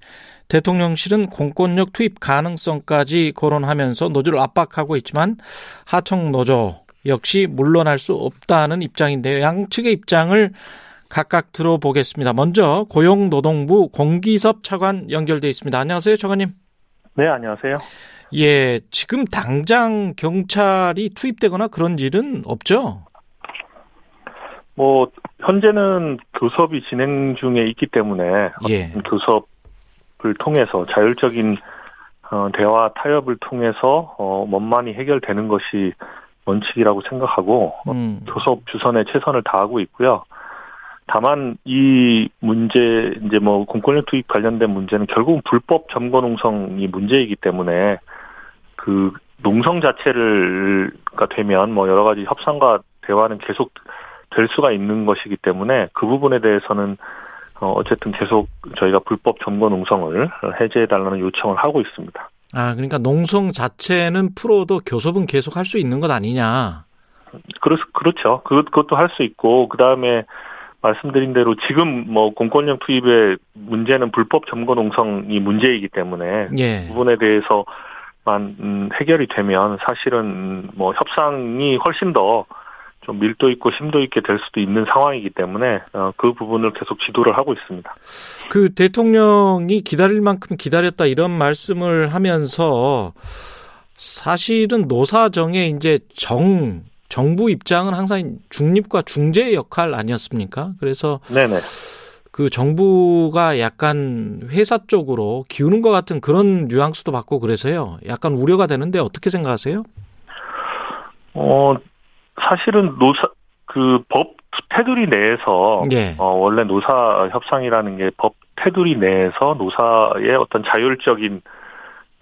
대통령실은 공권력 투입 가능성까지 거론하면서 노조를 압박하고 있지만 하청 노조 역시 물러날 수 없다는 입장인데요. 양측의 입장을 각각 들어보겠습니다. 먼저 고용노동부 공기섭 차관 연결돼 있습니다. 안녕하세요, 차관님. 네, 안녕하세요. 예, 지금 당장 경찰이 투입되거나 그런 일은 없죠? 뭐 현재는 교섭이 진행 중에 있기 때문에 예. 교섭을 통해서 자율적인 어, 대화 타협을 통해서 어, 원만히 해결되는 것이 원칙이라고 생각하고 어, 음, 교섭 주선에 최선을 다하고 있고요. 다만 이 문제 이제 뭐 공권력 투입 관련된 문제는 결국은 불법 점거 농성이 문제이기 때문에 그 농성 자체를 가 되면 뭐 여러 가지 협상과 대화는 계속 될 수가 있는 것이기 때문에 그 부분에 대해서는 어, 어쨌든 계속 저희가 불법 점거 농성을 해제해 달라는 요청을 하고 있습니다. 아, 그러니까 농성 자체는 풀어도 교섭은 계속 할 수 있는 것 아니냐. 그렇, 그렇죠. 그, 그것도 할 수 있고, 그 다음에 말씀드린 대로 지금 뭐 공권력 투입의 문제는 불법 점거 농성이 문제이기 때문에 예. 그 부분에 대해서만 음, 해결이 되면 사실은 뭐 협상이 훨씬 더 좀 밀도 있고 심도 있게 될 수도 있는 상황이기 때문에 어, 그 부분을 계속 지도를 하고 있습니다. 그 대통령이 기다릴 만큼 기다렸다 이런 말씀을 하면서 사실은 노사정의 이제 정 정부 입장은 항상 중립과 중재 역할 아니었습니까? 그래서 네네. 그 정부가 약간 회사 쪽으로 기우는 것 같은 그런 뉘앙스도 받고 그래서요. 약간 우려가 되는데 어떻게 생각하세요? 어 사실은 노사 그 법 테두리 내에서 예. 어 원래 노사 협상이라는 게 법 테두리 내에서 노사의 어떤 자율적인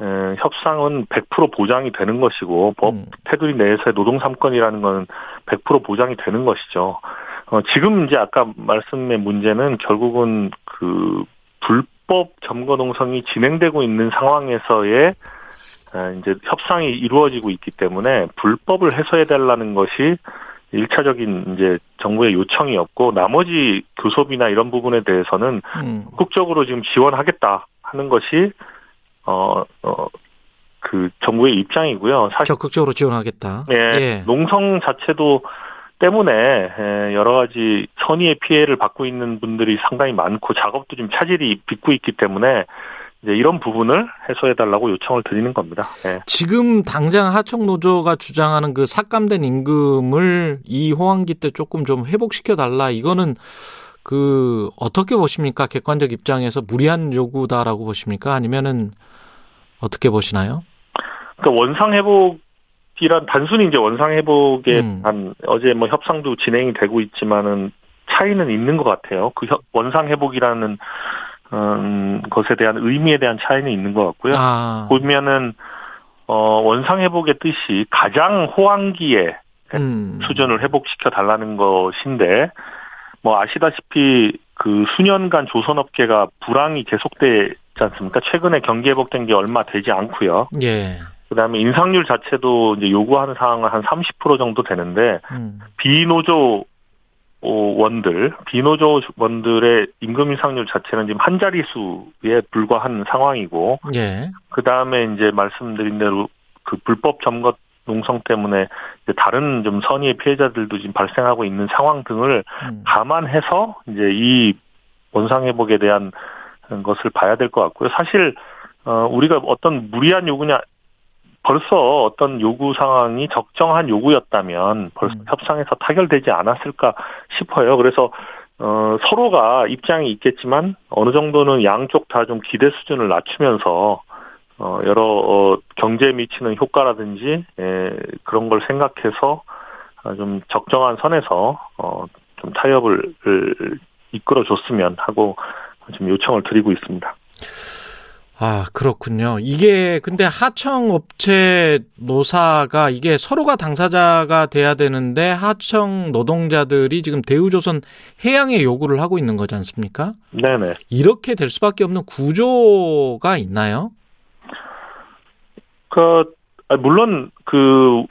에, 협상은 100% 보장이 되는 것이고 법 음. 테두리 내에서의 노동 삼권이라는 건 100% 보장이 되는 것이죠. 어, 지금 이제 아까 말씀의 문제는 결국은 그 불법 점거 농성이 진행되고 있는 상황에서의 에, 이제 협상이 이루어지고 있기 때문에 불법을 해소해 달라는 것이 일차적인 이제 정부의 요청이었고 나머지 교섭이나 이런 부분에 대해서는 음. 적극적으로 지금 지원하겠다 하는 것이 어, 어, 그 정부의 입장이고요. 사실 적극적으로 지원하겠다. 예, 농성 자체도 때문에 예, 여러 가지 선의의 피해를 받고 있는 분들이 상당히 많고 작업도 좀 차질이 빚고 있기 때문에 이제 이런 부분을 해소해 달라고 요청을 드리는 겁니다. 예. 지금 당장 하청 노조가 주장하는 그 삭감된 임금을 이 호황기 때 조금 좀 회복시켜 달라. 이거는 그 어떻게 보십니까? 객관적 입장에서 무리한 요구다라고 보십니까? 아니면은 어떻게 보시나요? 그러니까 원상 회복 이란 단순히 이제 원상 회복에 음. 한 어제 뭐 협상도 진행이 되고 있지만은 차이는 있는 것 같아요. 그 협- 원상 회복이라는 음, 것에 대한 의미에 대한 차이는 있는 것 같고요. 아, 보면은 어, 원상 회복의 뜻이 가장 호황기에 음, 수준을 회복시켜 달라는 것인데 뭐 아시다시피 그 수년간 조선업계가 불황이 계속되지 않습니까? 최근에 경기 회복된 게 얼마 되지 않고요. 예, 그다음에 인상률 자체도 이제 요구하는 상황은 한 30% 정도 되는데 음, 비노조 어, 원들, 비노조 원들의 임금 인상률 자체는 지금 한 자릿수에 불과한 상황이고 예, 그 다음에 이제 말씀드린 대로 그 불법 점거 농성 때문에 이제 다른 좀 선의의 피해자들도 지금 발생하고 있는 상황 등을 음, 감안해서 이제 이 원상 회복에 대한 것을 봐야 될 것 같고요. 사실 어 우리가 어떤 무리한 요구냐 벌써 어떤 요구 상황이 적정한 요구였다면 벌써 음. 협상에서 타결되지 않았을까 싶어요. 그래서 어 서로가 입장이 있겠지만 어느 정도는 양쪽 다 좀 기대 수준을 낮추면서 어 여러 어 경제에 미치는 효과라든지 예, 그런 걸 생각해서 어, 좀 적정한 선에서 어 좀 타협을 을 이끌어 줬으면 하고 지금 요청을 드리고 있습니다. 아, 그렇군요. 이게 근데 하청 업체 노사가 이게 서로가 당사자가 돼야 되는데 하청 노동자들이 지금 대우조선 해양에 요구를 하고 있는 거지 않습니까? 네네. 이렇게 될 수밖에 없는 구조가 있나요? 그 아, 물론 그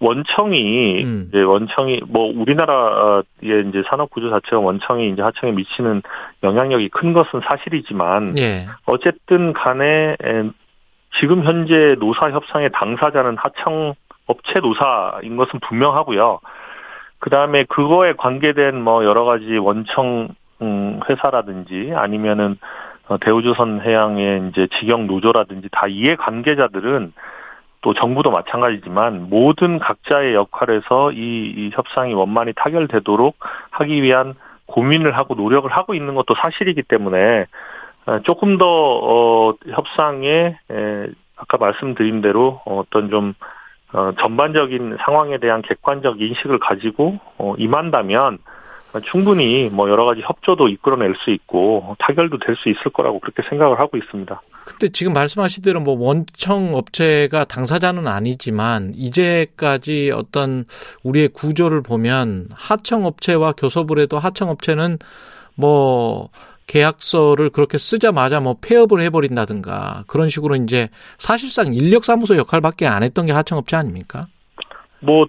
원청이 음. 이제 원청이 뭐 우리나라의 이제 산업 구조 자체가 원청이 이제 하청에 미치는 영향력이 큰 것은 사실이지만 예. 어쨌든 간에 에, 지금 현재 노사 협상의 당사자는 하청 업체 노사인 것은 분명하고요. 그 다음에 그거에 관계된 뭐 여러 가지 원청 음, 회사라든지 아니면은 어, 대우조선 해양의 이제 직영 노조라든지 다 이해 관계자들은 또 정부도 마찬가지지만 모든 각자의 역할에서 이, 이 협상이 원만히 타결되도록 하기 위한 고민을 하고 노력을 하고 있는 것도 사실이기 때문에 어, 조금 더 어, 협상에 에, 아까 말씀드린 대로 어떤 좀 어, 전반적인 상황에 대한 객관적 인식을 가지고 어, 임한다면 충분히 뭐 여러 가지 협조도 이끌어낼 수 있고 타결도 될 수 있을 거라고 그렇게 생각을 하고 있습니다. 근데 지금 말씀하신 대로 뭐 원청 업체가 당사자는 아니지만 이제까지 어떤 우리의 구조를 보면 하청 업체와 교섭을 해도 하청 업체는 뭐 계약서를 그렇게 쓰자마자 뭐 폐업을 해버린다든가 그런 식으로 이제 사실상 인력사무소 역할밖에 안 했던 게 하청업체 아닙니까? 뭐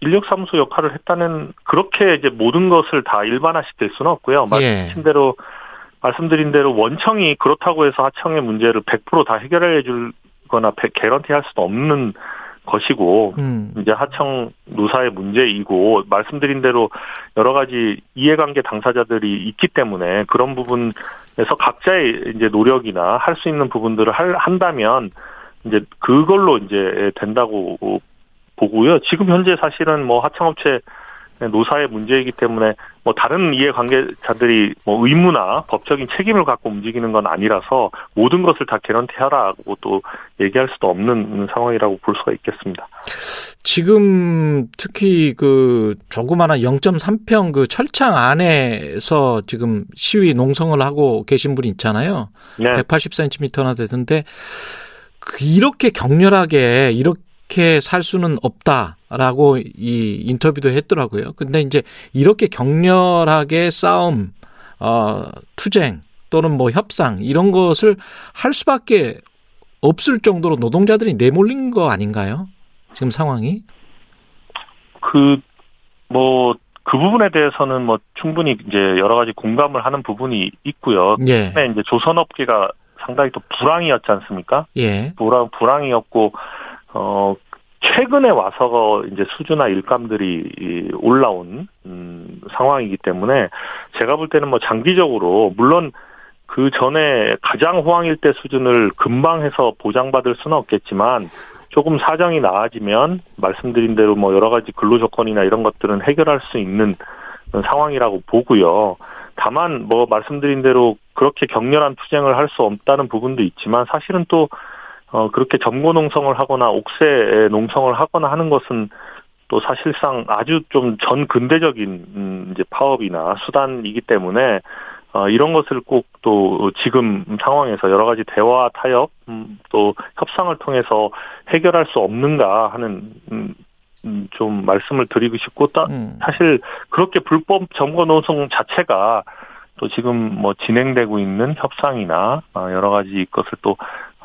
인력사무소 역할을 했다는 그렇게 이제 모든 것을 다 일반화시킬 수는 없고요. 말씀하신 예. 대로 말씀드린 대로 원청이 그렇다고 해서 하청의 문제를 100%다 해결해 줄거나 개런티 할 수도 없는 것이고 음. 이제 하청 노사의 문제이고 말씀드린 대로 여러 가지 이해관계 당사자들이 있기 때문에 그런 부분에서 각자의 이제 노력이나 할 수 있는 부분들을 할, 한다면 이제 그걸로 이제 된다고 보고요. 지금 현재 사실은 뭐 하청업체 노사의 문제이기 때문에 뭐 다른 이해관계자들이 뭐 의무나 법적인 책임을 갖고 움직이는 건 아니라서 모든 것을 다 개런티하라고 또 얘기할 수도 없는 상황이라고 볼 수가 있겠습니다. 지금 특히 그 조그마한 0.3평 그 철창 안에서 지금 시위 농성을 하고 계신 분이 있잖아요. 네. 180cm나 되던데 그 이렇게 격렬하게 이렇게 이렇게 살 수는 없다라고 이 인터뷰도 했더라고요. 근데 이제 이렇게 격렬하게 싸움, 어, 투쟁 또는 뭐 협상 이런 것을 할 수밖에 없을 정도로 노동자들이 내몰린 거 아닌가요? 지금 상황이? 그, 뭐, 그 부분에 대해서는 뭐 충분히 이제 여러 가지 공감을 하는 부분이 있고요. 예. 근데 이제 조선업계가 상당히 또 불황이었지 않습니까? 예. 불황, 불황이었고, 어, 최근에 와서 이제 수주나 일감들이 올라온 음, 상황이기 때문에 제가 볼 때는 뭐 장기적으로 물론 그 전에 가장 호황일 때 수준을 금방 해서 보장받을 수는 없겠지만 조금 사정이 나아지면 말씀드린 대로 뭐 여러 가지 근로 조건이나 이런 것들은 해결할 수 있는 상황이라고 보고요. 다만 뭐 말씀드린 대로 그렇게 격렬한 투쟁을 할 수 없다는 부분도 있지만 사실은 또 어, 그렇게 점고 농성을 하거나 옥새 농성을 하거나 하는 것은 또 사실상 아주 좀 전 근대적인 음, 이제 파업이나 수단이기 때문에 어, 이런 것을 꼭 또 지금 상황에서 여러 가지 대화 타협 음, 또 협상을 통해서 해결할 수 없는가 하는 음, 음, 좀 말씀을 드리고 싶고 따, 음. 사실 그렇게 불법 점거 농성 자체가 또 지금 뭐 진행되고 있는 협상이나 어, 여러 가지 것을 또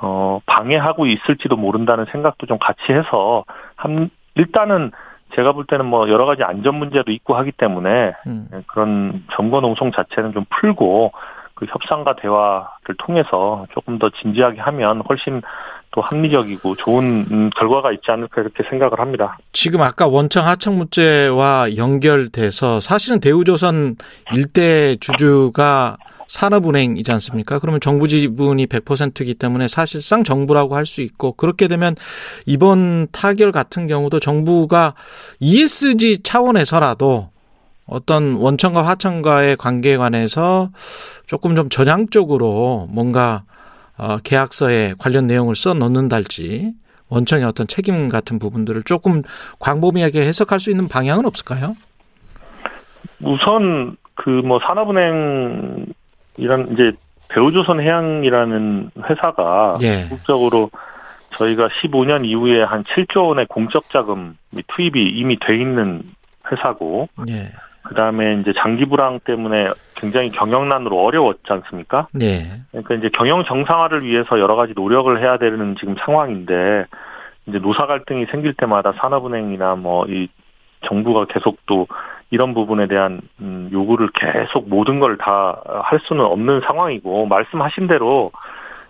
어, 방해하고 있을지도 모른다는 생각도 좀 같이 해서, 한, 일단은 제가 볼 때는 뭐 여러 가지 안전 문제도 있고 하기 때문에 음. 그런 점거 농성 자체는 좀 풀고 그 협상과 대화를 통해서 조금 더 진지하게 하면 훨씬 또 합리적이고 좋은 음, 결과가 있지 않을까 이렇게 생각을 합니다. 지금 아까 원청 하청 문제와 연결돼서 사실은 대우조선 일대 주주가 산업은행이지 않습니까? 그러면 정부 지분이 100%이기 때문에 사실상 정부라고 할 수 있고 그렇게 되면 이번 타결 같은 경우도 정부가 ESG 차원에서라도 어떤 원청과 하청과의 관계에 관해서 조금 좀 전향적으로 뭔가 어, 계약서에 관련 내용을 써 넣는달지 원청의 어떤 책임 같은 부분들을 조금 광범위하게 해석할 수 있는 방향은 없을까요? 우선 그 뭐 산업은행 이런 이제 대우조선 해양이라는 회사가 예. 국적으로 저희가 15년 이후에 한 7조 원의 공적 자금 투입이 이미 돼 있는 회사고 예. 그다음에 이제 장기 불황 때문에 굉장히 경영난으로 어려웠지 않습니까? 예. 그러니까 이제 경영 정상화를 위해서 여러 가지 노력을 해야 되는 지금 상황인데 이제 노사 갈등이 생길 때마다 산업은행이나 뭐 이 정부가 계속 또 이런 부분에 대한 음, 요구를 계속 모든 걸 다 할 수는 없는 상황이고 말씀하신 대로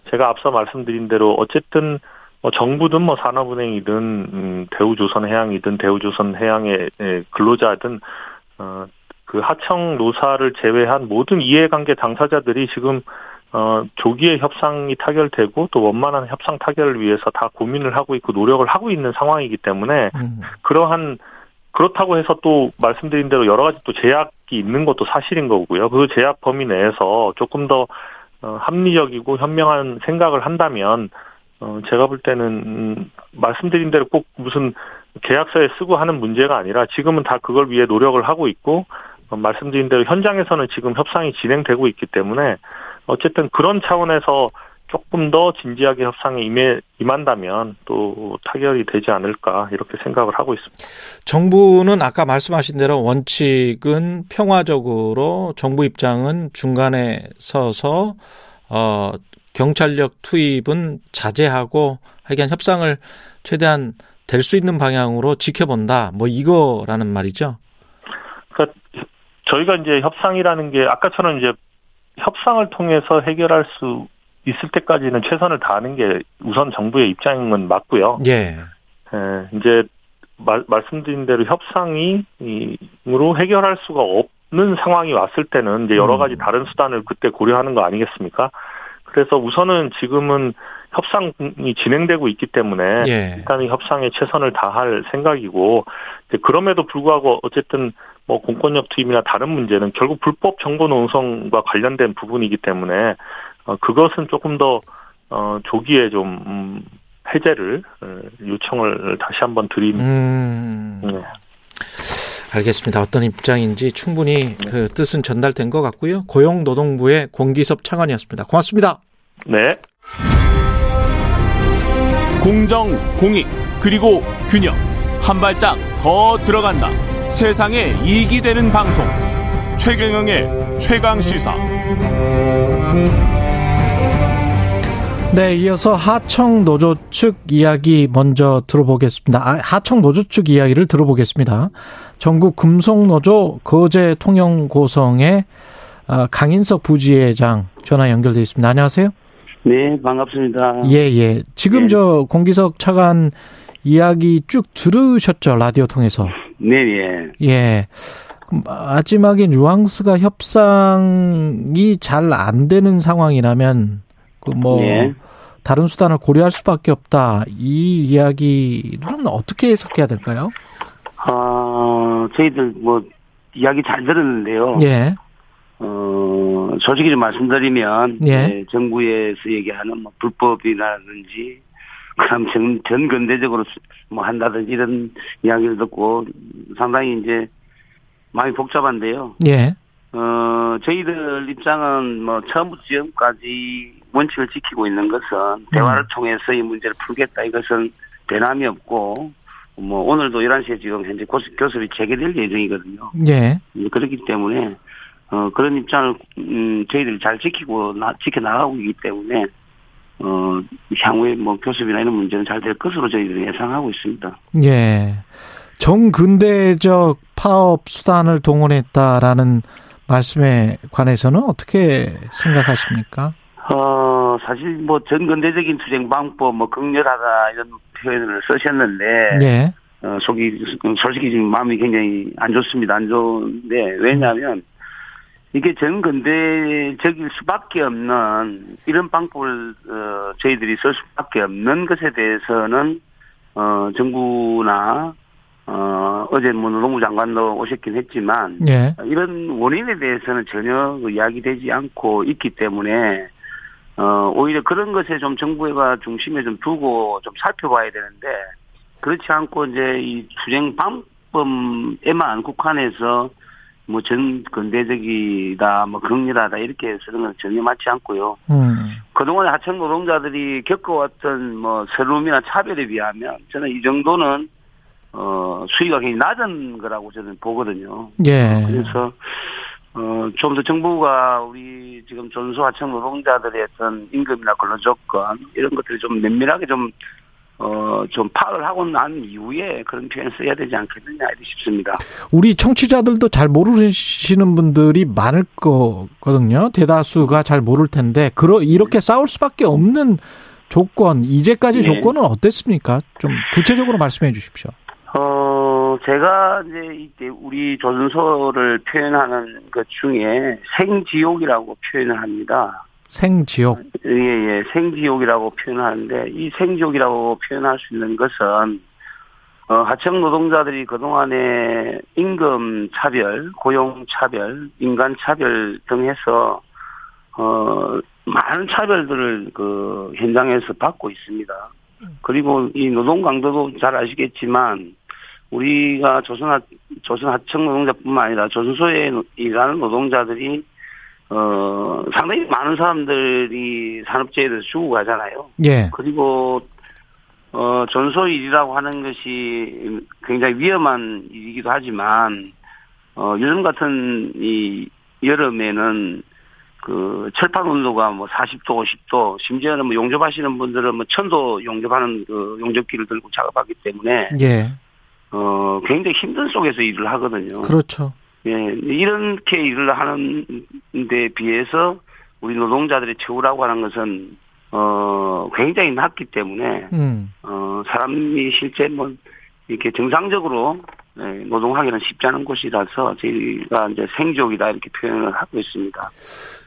제가 앞서 말씀드린 대로 어쨌든 뭐 정부든 뭐 산업은행이든 음, 대우조선해양이든 대우조선해양의 예, 근로자든 어, 그 하청 노사를 제외한 모든 이해관계 당사자들이 지금 어, 조기에 협상이 타결되고 또 원만한 협상 타결을 위해서 다 고민을 하고 있고 노력을 하고 있는 상황이기 때문에 음. 그러한 그렇다고 해서 또 말씀드린 대로 여러 가지 또 제약이 있는 것도 사실인 거고요. 그 제약 범위 내에서 조금 더 어, 합리적이고 현명한 생각을 한다면 어, 제가 볼 때는 음, 말씀드린 대로 꼭 무슨 계약서에 쓰고 하는 문제가 아니라 지금은 다 그걸 위해 노력을 하고 있고 말씀드린 대로 현장에서는 지금 협상이 진행되고 있기 때문에 어쨌든 그런 차원에서 조금 더 진지하게 협상에 임해, 임한다면 또 타결이 되지 않을까 이렇게 생각을 하고 있습니다. 정부는 아까 말씀하신 대로 원칙은 평화적으로 정부 입장은 중간에 서서 어 경찰력 투입은 자제하고 하여간 협상을 최대한 될 수 있는 방향으로 지켜본다. 뭐 이거라는 말이죠. 그러니까 저희가 이제 협상이라는 게 아까처럼 이제 협상을 통해서 해결할 수 있을 때까지는 최선을 다하는 게 우선 정부의 입장은 맞고요. 예. 예, 이제 말, 말씀드린 대로 협상이 으로 해결할 수가 없는 상황이 왔을 때는 이제 여러 가지 다른 수단을 그때 고려하는 거 아니겠습니까? 그래서 우선은 지금은 협상이 진행되고 있기 때문에 예. 일단 은 협상에 최선을 다할 생각이고 그럼에도 불구하고 어쨌든 뭐 공권력 투입이나 다른 문제는 결국 불법 정보 농성과 관련된 부분이기 때문에 어, 그것은 조금 더 어, 조기에 좀 음, 해제를 어, 요청을 다시 한번 드리는. 음. 네. 알겠습니다. 어떤 입장인지 충분히 그 뜻은 전달된 것 같고요. 고용노동부의 공기섭 차관이었습니다. 고맙습니다. 네. 공정, 공익, 그리고 균형. 한 발짝 더 들어간다. 세상에 이익이 되는 방송. 최경영의 최강 시사. 네, 이어서 하청 노조 측 이야기 먼저 들어보겠습니다. 아, 하청 노조 측 이야기를 들어보겠습니다. 전국 금속 노조 거제 통영 고성의 아, 강인석 부지회장 전화 연결돼 있습니다. 안녕하세요. 네, 반갑습니다. 예, 예. 지금 네. 저 공기석 차관 이야기 쭉 들으셨죠? 라디오 통해서. 네, 예. 예. 마지막에 뉘앙스가 협상이 잘 안 되는 상황이라면 그 뭐 예. 다른 수단을 고려할 수밖에 없다. 이 이야기는 어떻게 해석해야 될까요? 아, 저희들 뭐 이야기 잘 들었는데요. 예. 어, 솔직히 좀 말씀드리면 예. 네, 정부에서 얘기하는 뭐 불법이라든지 그다음 전, 전 근대적으로 수- 뭐 한다든지 이런 이야기를 듣고 상당히 이제 마음이 복잡한데요. 예. 어, 저희들 입장은 뭐 처음부터 지금까지 원칙을 지키고 있는 것은 대화를 통해서 이 문제를 풀겠다 이것은 변함이 없고 뭐 오늘도 11시에 지금 현재 고스- 교섭이 재개될 예정이거든요. 예. 음, 그렇기 때문에 어, 그런 입장을 음, 저희들이 잘 지키고 나, 지켜 나가고 있기 때문에 어, 향후에 뭐 교섭이나 이런 문제는 잘 될 것으로 저희들이 예상하고 있습니다. 예. 정근대적 파업 수단을 동원했다라는 말씀에 관해서는 어떻게 생각하십니까? 어, 사실 뭐 전근대적인 투쟁 방법, 뭐 극렬하다 이런 표현을 쓰셨는데, 예. 어, 속이, 솔직히 지금 마음이 굉장히 안 좋습니다. 안 좋은데, 왜냐하면, 이게 전근대적일 수밖에 없는, 이런 방법을, 어, 저희들이 쓸 수밖에 없는 것에 대해서는, 어, 정부나, 어, 어제 뭐 노동부 장관도 오셨긴 했지만, 예. 이런 원인에 대해서는 전혀 그 이야기되지 않고 있기 때문에 어 오히려 그런 것에 좀 정부가 중심에 좀 두고 좀 살펴봐야 되는데 그렇지 않고 이제 이 투쟁 방법에만 국한해서 뭐 전 근대적이다 뭐 극렬하다 이렇게 쓰는 건 전혀 맞지 않고요. 음. 그동안에 하청 노동자들이 겪어왔던 뭐 세rum이나 차별에 비하면 저는 이 정도는 어 수위가 굉장히 낮은 거라고 저는 보거든요. 예. 그래서 어, 좀 더 정부가 우리 지금 전수하청 노동자들의 어떤 임금이나 근로 조건 이런 것들을 좀 면밀하게 좀 어, 좀 파악을 하고 난 이후에 그런 표현 써야 되지 않겠느냐 이렇게 싶습니다. 우리 청취자들도 잘 모르시는 분들이 많을 거거든요. 대다수가 잘 모를 텐데, 그러, 이렇게 싸울 수밖에 없는 조건, 이제까지 네. 조건은 어땠습니까? 좀 구체적으로 말씀해 주십시오. 어, 제가 이제 우리 조선소를 표현하는 것 중에 생지옥이라고 표현을 합니다. 생지옥. 예, 예, 생지옥이라고 표현하는데, 이 생지옥이라고 표현할 수 있는 것은, 어, 하청 노동자들이 그동안에 임금 차별, 고용 차별, 인간 차별 등 해서, 어, 많은 차별들을 그 현장에서 받고 있습니다. 그리고 이 노동 강도도 잘 아시겠지만, 우리가 조선 하, 조선 하청 노동자뿐만 아니라 조선소에 일하는 노동자들이 어 상당히 많은 사람들이 산업재해에 대해서 죽고 가잖아요. 예. 그리고 어 전소 일이라고 하는 것이 굉장히 위험한 일이기도 하지만 어 요즘 같은 이 여름에는 그 철판 온도가 뭐 40도, 50도, 심지어는 뭐 용접하시는 분들은 뭐 천도 용접하는 그 용접기를 들고 작업하기 때문에 예. 어 굉장히 힘든 속에서 일을 하거든요. 그렇죠. 예, 이렇게 일을 하는 데 비해서 우리 노동자들의 처우라고 하는 것은 어 굉장히 낮기 때문에 음. 어 사람이 실제 뭐 이렇게 정상적으로 예, 노동하기는 쉽지 않은 곳이라서 저희가 이제 생족이다 이렇게 표현을 하고 있습니다.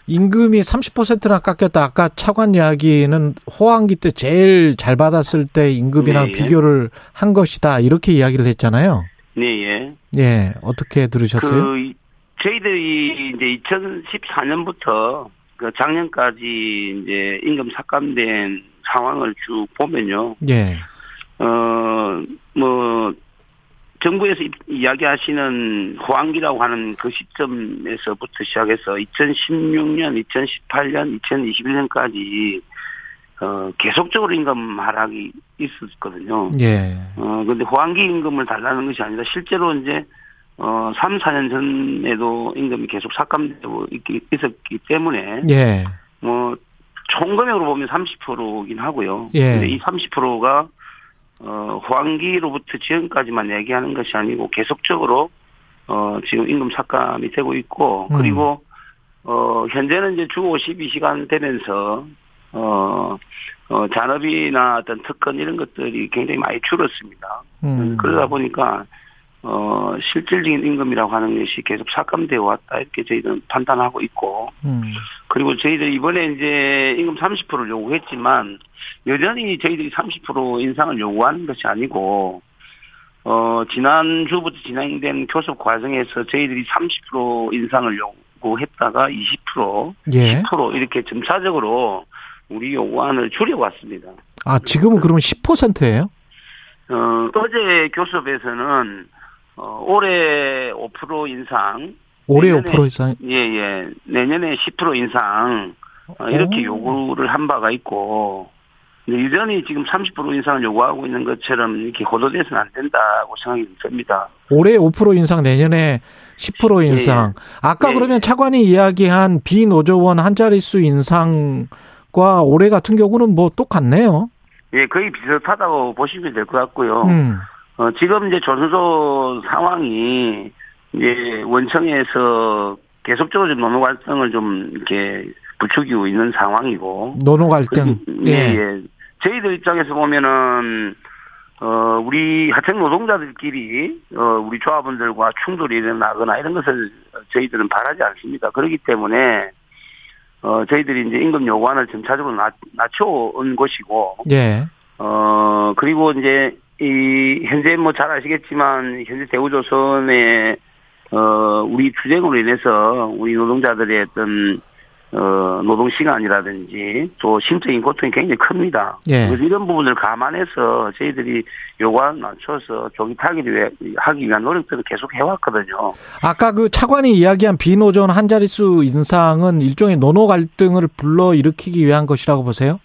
임금이 30%나 깎였다. 아까 차관 이야기는 호황기 때 제일 잘 받았을 때 임금이랑 네, 예. 비교를 한 것이다. 이렇게 이야기를 했잖아요. 네, 예. 예. 어떻게 들으셨어요? 그 이- 저희들이 이제 2014년부터 그 작년까지 이제 임금 삭감된 상황을 쭉 보면요. 예. 어, 뭐, 정부에서 이- 이야기하시는 호황기라고 하는 그 시점에서부터 시작해서 2016년, 2018년, 2021년까지 어, 계속적으로 임금 하락이 있었거든요. 예. 어, 근데 호황기 임금을 달라는 것이 아니라 실제로 이제 어, 3, 4년 전에도 임금이 계속 삭감되고 있기, 있었기 때문에 예. 뭐 총금액으로 보면 30%긴 하고요. 예. 근데 이 30%가 어, 호황기로부터 지금까지만 얘기하는 것이 아니고 계속적으로 어, 지금 임금 삭감이 되고 있고 음. 그리고 어, 현재는 이제 주 52시간 되면서 어, 어, 잔업이나 어떤 특권 이런 것들이 굉장히 많이 줄었습니다. 음. 그러다 보니까 어, 실질적인 임금이라고 하는 것이 계속 삭감되어 왔다 이렇게 저희들은 판단하고 있고 음. 그리고 저희들 이번에 이제 임금 30%를 요구했지만 여전히 저희들이 30% 인상을 요구하는 것이 아니고 어 지난주부터 진행된 교섭 과정에서 저희들이 30% 인상을 요구했다가 20% 예. 10% 이렇게 점차적으로 우리 요구안을 줄여왔습니다. 아, 지금은 그러면 10%예요? 어 어제 교섭에서는 어 올해 5% 인상 올해 내년에 5% 이상. 예, 예. 내년에 10% 인상, 어, 이렇게 오. 요구를 한 바가 있고, 여전히 지금 30% 인상을 요구하고 있는 것처럼 이렇게 호도돼서는 안 된다고 생각이 듭니다. 올해 5% 인상, 내년에 10% 인상. 아까 예, 그러면 예. 차관이 이야기한 비노조원 한 자릿수 인상과 올해 같은 경우는 뭐 똑같네요. 예, 거의 비슷하다고 보시면 될 것 같고요. 음. 어, 지금 이제 조선소 상황이 이제 원청에서 계속적으로 좀 노노 갈등을 좀 이렇게 부추기고 있는 상황이고, 노노 갈등. 예, 예. 저희들 입장에서 보면은, 어, 우리 하청 노동자들끼리, 어, 우리 조합원들과 충돌이 일어나거나 이런 것을 저희들은 바라지 않습니다. 그렇기 때문에, 어, 저희들이 이제 임금 요구안을 점차적으로 낮, 낮춰온 것이고, 예. 어, 그리고 이제, 이, 현재 뭐 잘 아시겠지만, 현재 대우조선의, 어, 우리 투쟁으로 인해서 우리 노동자들의 어떤, 어, 노동 시간이라든지 또 심적인 고통이 굉장히 큽니다. 예. 그래서 이런 부분을 감안해서 저희들이 요구안 낮춰서 조기 타기를 위해, 하기 위한 노력들을 계속 해왔거든요. 아까 그 차관이 이야기한 비노조원 한 자릿수 인상은 일종의 노노 갈등을 불러 일으키기 위한 것이라고 보세요?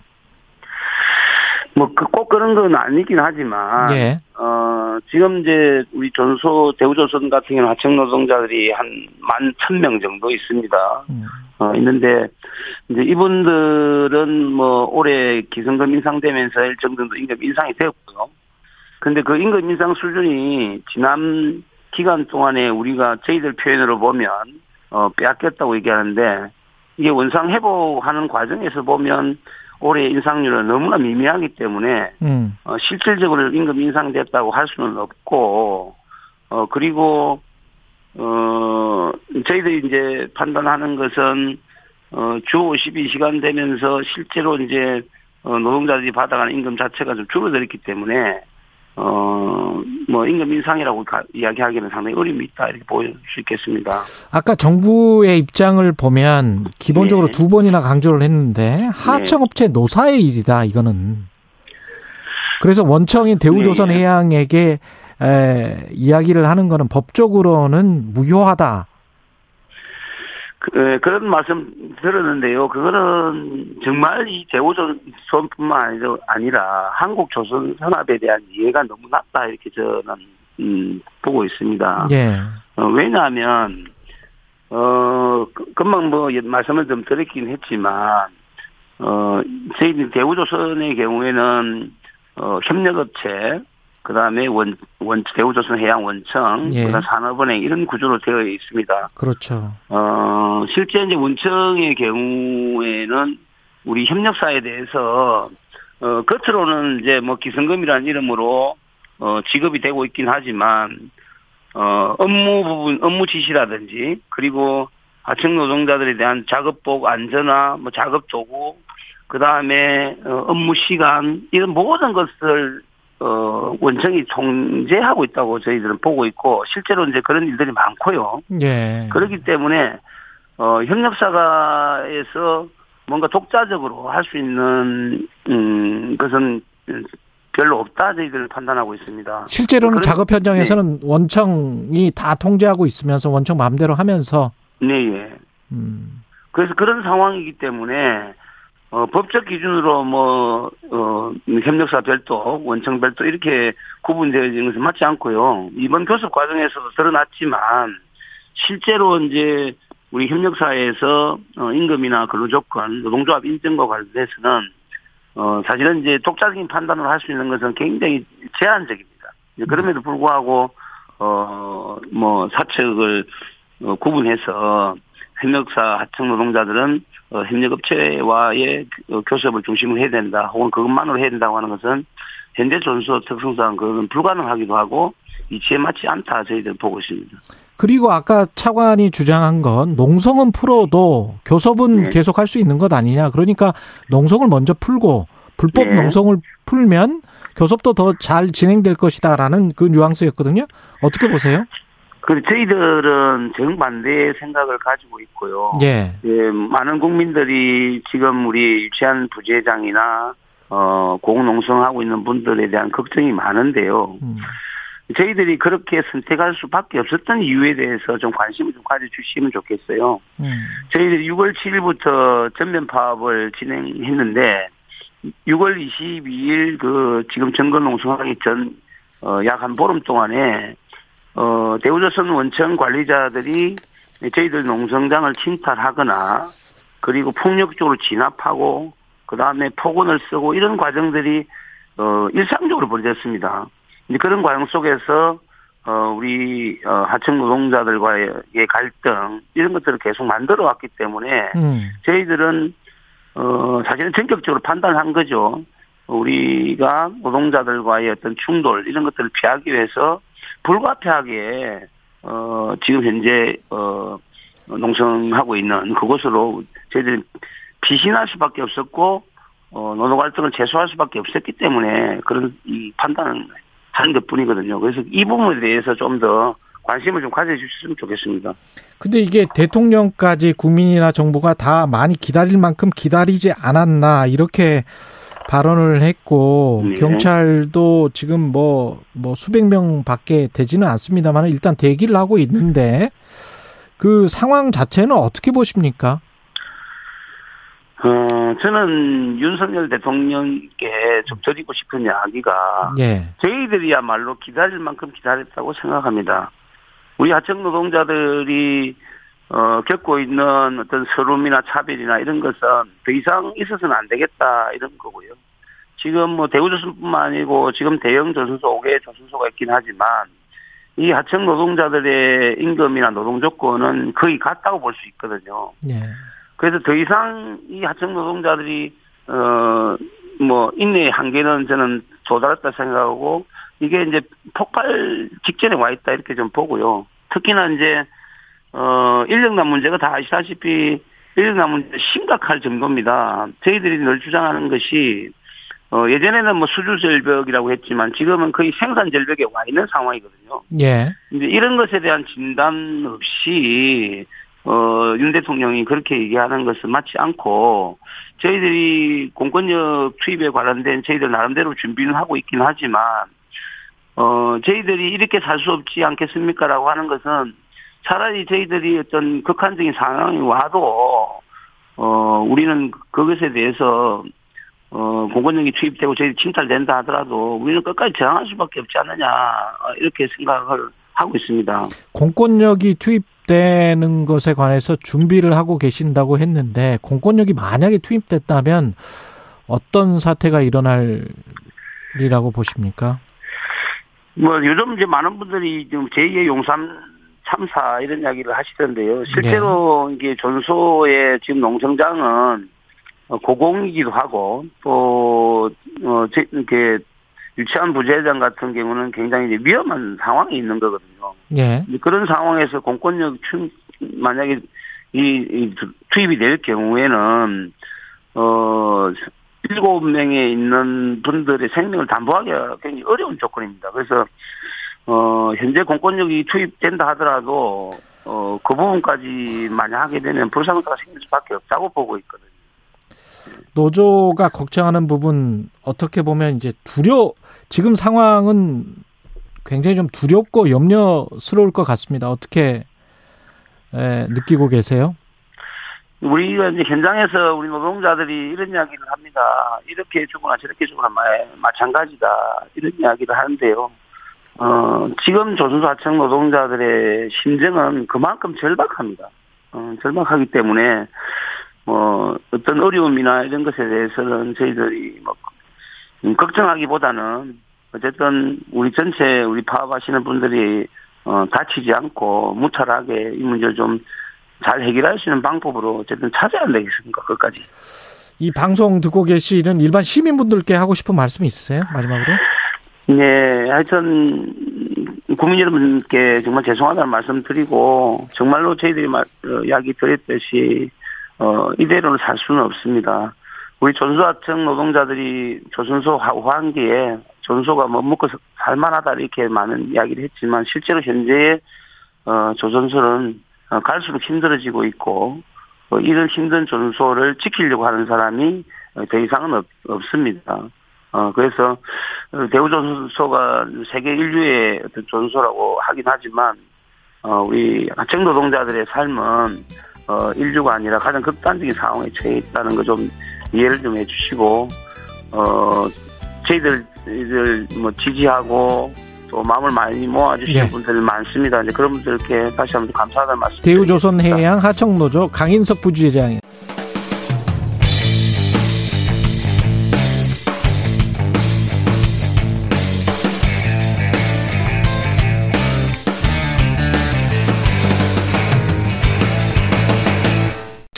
뭐, 그, 꼭 그런 건 아니긴 하지만, 예. 어, 지금 이제 우리 전소, 대우조선 같은 경우는 하청 노동자들이 한 만 천 명 정도 있습니다. 음. 어, 있는데, 이제 이분들은 뭐 올해 기성금 인상되면서 일정 정도 임금 인상이 되었고요. 근데 그 임금 인상 수준이 지난 기간 동안에 우리가 저희들 표현으로 보면, 어, 빼앗겼다고 얘기하는데, 이게 원상 회복하는 과정에서 보면 올해 인상률은 너무나 미미하기 때문에, 음. 어, 실질적으로 임금 인상됐다고 할 수는 없고, 어, 그리고, 어, 저희들이 이제 판단하는 것은, 어, 주 52시간 되면서 실제로 이제, 어, 노동자들이 받아가는 임금 자체가 좀 줄어들었기 때문에, 어, 뭐, 임금 인상이라고 가- 이야기하기는 상당히 어림이 있다, 이렇게 보일 수 있겠습니다. 아까 정부의 입장을 보면 기본적으로 네. 두 번이나 강조를 했는데 하청업체 노사의 일이다 이거는. 그래서 원청인 대우조선 네. 해양에게 에, 이야기를 하는 거는 법적으로는 무효하다. 그, 에, 그런 말씀 들었는데요. 그거는 정말 이 대우조선뿐만 아니라 한국 조선 산업에 대한 이해가 너무 낮다 이렇게 저는 음, 보고 있습니다. 예. 어, 왜냐하면 어 그- 금방 뭐 말씀을 좀 드렸긴 했지만 어 저희 대우조선의 경우에는 어 협력업체 그다음에 원, 원 대우조선 해양 원청 예. 그다음 산업은행 이런 구조로 되어 있습니다. 그렇죠. 어, 실제 이제 원청의 경우에는 우리 협력사에 대해서, 어, 겉으로는 이제 뭐 기성금이라는 이름으로, 어, 지급이 되고 있긴 하지만, 어, 업무 부분, 업무 지시라든지, 그리고 하청 노동자들에 대한 작업복 안전화, 뭐 작업 도구, 그 다음에, 어, 업무 시간, 이런 모든 것을, 어, 원청이 통제하고 있다고 저희들은 보고 있고, 실제로 이제 그런 일들이 많고요. 예. 그렇기 때문에 어 협력사가에서 뭔가 독자적으로 할 수 있는 음 것은 별로 없다 저희들은 판단하고 있습니다. 실제로는 네. 작업 현장에서는 원청이 다 통제하고 있으면서 원청 마음대로 하면서 네, 예. 음, 그래서 그런 상황이기 때문에 어, 법적 기준으로 뭐 어, 협력사 별도, 원청 별도 이렇게 구분되어 있는 것은 맞지 않고요. 이번 교섭 과정에서도 드러났지만 실제로 이제 우리 협력사에서 어, 임금이나 근로 조건, 노동조합 인증과 관련해서는 어, 사실은 이제 독자적인 판단을 할 수 있는 것은 굉장히 제한적입니다. 그럼에도 불구하고 어, 뭐 사측을 어, 구분해서 협력사 하청 노동자들은 어, 협력업체와의 어, 교섭을 중심으로 해야 된다. 혹은 그것만으로 해야 된다고 하는 것은 현대 존수 특성상 그건 불가능하기도 하고 이치에 맞지 않다 저희들 보고 있습니다. 그리고 아까 차관이 주장한 건 농성은 풀어도 교섭은 네. 계속 할 수 있는 것 아니냐. 그러니까 농성을 먼저 풀고 불법 네. 농성을 풀면 교섭도 더 잘 진행될 것이다라는 그 뉘앙스였거든요. 어떻게 보세요? 그 저희들은 정반대의 생각을 가지고 있고요. 예. 예, 많은 국민들이 지금 우리 유치한 부재장이나 어, 공농성하고 있는 분들에 대한 걱정이 많은데요. 음. 저희들이 그렇게 선택할 수밖에 없었던 이유에 대해서 좀 관심을 좀 가져주시면 좋겠어요. 음. 저희들이 6월 7일부터 전면 파업을 진행했는데 6월 22일 그 지금 정권 농성하기 전 어, 약 한 보름 동안에 어, 대우조선 원청 관리자들이 저희들 농성장을 침탈하거나 그리고 폭력적으로 진압하고 그 다음에 폭언을 쓰고 이런 과정들이 어, 일상적으로 벌어졌습니다. 이제 그런 과정 속에서 어, 우리 어, 하청 노동자들과의 갈등 이런 것들을 계속 만들어 왔기 때문에 음. 저희들은 어 사실은 전격적으로 판단한 거죠. 우리가 노동자들과의 어떤 충돌 이런 것들을 피하기 위해서 불가피하게 어 지금 현재 어 농성하고 있는 그곳으로 저희들이 피신할 수밖에 없었고 어 노동 활동을 제소할 수밖에 없었기 때문에 그런 이 판단을 한 것뿐이거든요. 그래서 이 부분에 대해서 좀 더 관심을 좀 가져주셨으면 좋겠습니다. 근데 이게 대통령까지 국민이나 정부가 다 많이 기다릴 만큼 기다리지 않았나 이렇게 발언을 했고 네. 경찰도 지금 뭐뭐 수백 명밖에 되지는 않습니다만 일단 대기를 하고 있는데 그 상황 자체는 어떻게 보십니까? 어, 저는 윤석열 대통령께 좀 드리고 싶은 이야기가 예. 저희들이야말로 기다릴 만큼 기다렸다고 생각합니다. 우리 하청 노동자들이 어, 겪고 있는 어떤 서름이나 차별이나 이런 것은 더 이상 있어서는 안 되겠다 이런 거고요. 지금 뭐 대우조선뿐만 아니고 지금 대형 조선소 5개 조선소가 있긴 하지만 이 하청 노동자들의 임금이나 노동 조건은 거의 같다고 볼 수 있거든요. 예. 그래서 더 이상 이 하청 노동자들이 어 뭐 인내의 한계는 저는 도달했다 생각하고 이게 이제 폭발 직전에 와 있다 이렇게 좀 보고요. 특히나 이제 어 인력난 문제가 다 아시다시피 인력난 문제 심각할 정도입니다. 저희들이 늘 주장하는 것이 어 예전에는 뭐 수주 절벽이라고 했지만 지금은 거의 생산 절벽에 와 있는 상황이거든요. 예. 이제 이런 것에 대한 진단 없이 어, 윤 대통령이 그렇게 얘기하는 것은 맞지 않고 저희들이 공권력 투입에 관련된 저희들 나름대로 준비는 하고 있긴 하지만 어, 저희들이 이렇게 살 수 없지 않겠습니까라고 하는 것은 차라리 저희들이 어떤 극한적인 상황이 와도 어, 우리는 그것에 대해서 어, 공권력이 투입되고 저희 침탈된다 하더라도 우리는 끝까지 저항할 수밖에 없지 않느냐 어, 이렇게 생각을 하고 있습니다. 공권력이 투입되는 것에 관해서 준비를 하고 계신다고 했는데 공권력이 만약에 투입됐다면 어떤 사태가 일어날이라고 보십니까? 뭐 요즘 이제 많은 분들이 지금 제2의 용산 참사 이런 이야기를 하시던데요. 실제로 이게 전소의 지금 농성장은 어, 고공이기도 하고 또 어, 제, 이렇게 유치한 부재장 같은 경우는 굉장히 위험한 상황에 있는 거거든요. 예. 이제 그런 상황에서 공권력 충 만약에 이, 이 투입이 될 경우에는 어 일곱 명에 있는 분들의 생명을 담보하기가 굉장히 어려운 조건입니다. 그래서 어 현재 공권력이 투입된다 하더라도 어 그 부분까지 만약 하게 되면 불상사가 생길 수밖에 없다고 보고 있거든요. 노조가 걱정하는 부분 어떻게 보면 이제 두려 지금 상황은 굉장히 좀 두렵고 염려스러울 것 같습니다. 어떻게 에, 느끼고 계세요? 우리가 이제 현장에서 우리 노동자들이 이런 이야기를 합니다. 이렇게 주거나 저렇게 주거나 마찬가지다. 이런 이야기를 하는데요. 어, 지금 조선소 하청 노동자들의 심정은 그만큼 절박합니다. 어, 절박하기 때문에 뭐 어떤 어려움이나 이런 것에 대해서는 저희들이 뭐 음, 걱정하기보다는 어쨌든 우리 전체 우리 파업하시는 분들이 어, 다치지 않고 무탈하게 이 문제를 좀 잘 해결할 수 있는 방법으로 어쨌든 찾아야 되겠습니까 끝까지. 이 방송 듣고 계시는 일반 시민분들께 하고 싶은 말씀 있으세요? 마지막으로? 네, 하여튼 국민 여러분께 정말 죄송하다는 말씀 드리고 정말로 저희들이 말, 어, 이야기 드렸듯이 어, 이대로는 살 수는 없습니다. 우리 전소하청 노동자들이 조선소 호황기에 조선소가 뭐 먹고 살만하다 이렇게 많은 이야기를 했지만 실제로 현재의 어, 조선소는 어, 갈수록 힘들어지고 있고 어, 이런 힘든 조선소를 지키려고 하는 사람이 어, 더 이상은 없, 없습니다. 어, 그래서 대우조선소가 세계 인류의 어떤 조선소라고 하긴 하지만 어, 우리 하청 노동자들의 삶은 어, 인류가 아니라 가장 극단적인 상황에 처해 있다는 거 좀 이해를 좀 해주시고, 어, 저희들, 뭐, 지지하고, 또 마음을 많이 모아주시는 네. 분들 많습니다. 이제 그런 분들께 다시 한번 감사하다는 말씀. 대우조선해양 하청노조 강인석 부주의장.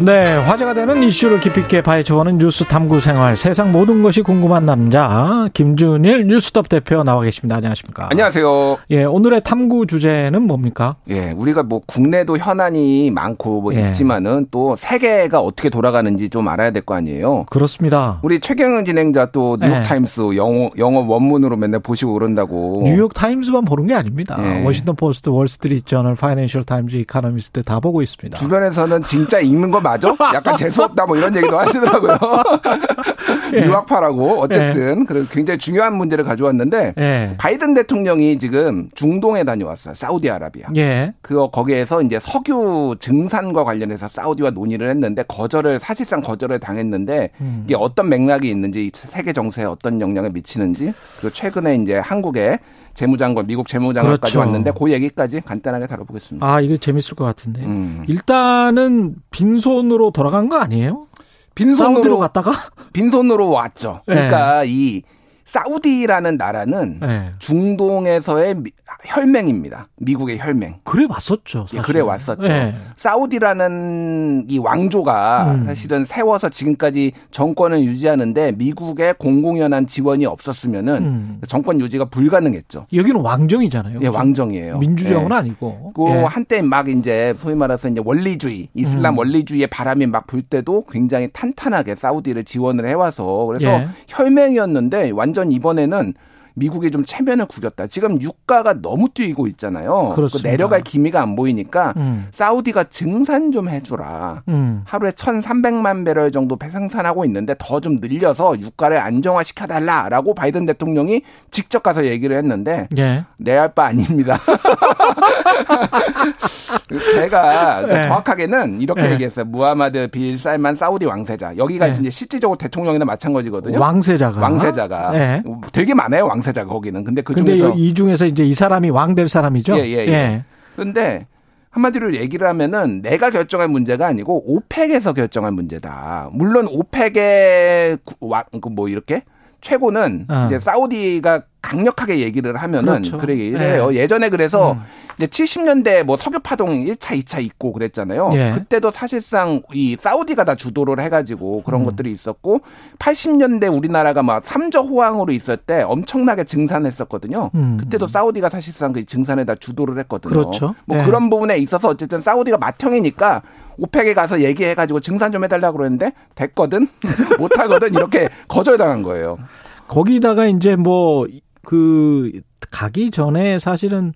네, 화제가 되는 이슈를 깊이 있게 파헤쳐보는 뉴스 탐구 생활. 세상 모든 것이 궁금한 남자 김준일 뉴스톱 대표 나와 계십니다. 안녕하십니까? 안녕하세요. 예, 오늘의 탐구 주제는 뭡니까? 예, 우리가 뭐 국내도 현안이 많고 뭐 예. 있지만은 또 세계가 어떻게 돌아가는지 좀 알아야 될 거 아니에요. 그렇습니다. 우리 최경영 진행자 또 뉴욕 예. 타임스 영어 영어 원문으로 맨날 보시고 그런다고. 뉴욕 타임스만 보는 게 아닙니다. 예. 워싱턴 포스트, 월스트리트 저널, 파이낸셜 타임즈, 이코노미스트 다 보고 있습니다. 주변에서는 진짜 읽는 거 맞아? 약간 재수 없다 뭐 이런 얘기도 하시더라고요. 예. 유학파라고 어쨌든 그래서 굉장히 중요한 문제를 가져왔는데 예. 바이든 대통령이 지금 중동에 다녀왔어요. 사우디아라비아. 예. 그 거기에서 이제 석유 증산과 관련해서 사우디와 논의를 했는데 거절을 사실상 거절을 당했는데 음. 이게 어떤 맥락이 있는지 이 세계 정세에 어떤 영향을 미치는지 그리고 최근에 이제 한국에 재무장관 미국 재무장관까지 그렇죠. 왔는데 그 얘기까지 간단하게 다뤄보겠습니다. 아, 이거 재밌을 것 같은데. 음. 일단은 빈 손으로 돌아간 거 아니에요? 빈손으로 갔다가? 빈손으로 왔죠. 네. 그러니까 이 사우디라는 나라는 네. 중동에서의 미- 혈맹입니다. 미국의 혈맹. 그래 왔었죠. 예. 그래 왔었죠. 네. 사우디라는 이 왕조가 음. 사실은 세워서 지금까지 정권을 유지하는데 미국의 공공연한 지원이 없었으면은 음. 정권 유지가 불가능했죠. 여기는 왕정이잖아요. 예, 왕정이에요. 민주정은 예. 아니고. 그 예. 한때 막 이제 소위 말해서 이제 원리주의, 이슬람 음. 원리주의의 바람이 막 불 때도 굉장히 탄탄하게 사우디를 지원을 해와서 그래서 예. 혈맹이었는데 완전 완전 이번에는 미국이 좀 체면을 구겼다. 지금 유가가 너무 뛰고 있잖아요. 그. 내려갈 기미가 안 보이니까 음. 사우디가 증산 좀 해주라. 음. 하루에 1,300만 배럴 정도 생산하고 있는데 더 좀 늘려서 유가를 안정화시켜달라라고 바이든 대통령이 직접 가서 얘기를 했는데 예. 내할 바 아닙니다. 제가 네. 정확하게는 이렇게 네. 얘기했어요. 무하마드 빌 살만 사우디 왕세자. 여기가 네. 이제 실질적으로 대통령이나 마찬가지거든요. 왕세자가. 왕세자가 예. 되게 많아요. 왕세 자가 거기는. 근데 그 근데 중에서 이 중에서 이제 이 사람이 왕 될 사람이죠? 예, 예, 예. 그런데 한마디로 얘기를 하면은 내가 결정할 문제가 아니고 오펙에서 결정할 문제다. 물론 오펙의 구- 와- 그뭐 이렇게 최고는 어. 이제 사우디가 강력하게 얘기를 하면은 그렇죠. 그래 이래요. 예. 예전에 그래서 음. 이제 70년대 뭐 석유 파동 1차, 2차 있고 그랬잖아요. 예. 그때도 사실상 이 사우디가 다 주도를 해가지고 그런 음. 것들이 있었고 80년대 우리나라가 막 삼저 호황으로 있을 때 엄청나게 증산했었거든요. 음. 그때도 사우디가 사실상 그 증산에다 주도를 했거든요. 그렇죠. 뭐 예. 그런 부분에 있어서 어쨌든 사우디가 맏형이니까 오펙에 가서 얘기해가지고 증산 좀 해달라고 그랬는데 됐거든 못하거든 이렇게 거절당한 거예요. 거기다가 이제 뭐 그 가기 전에 사실은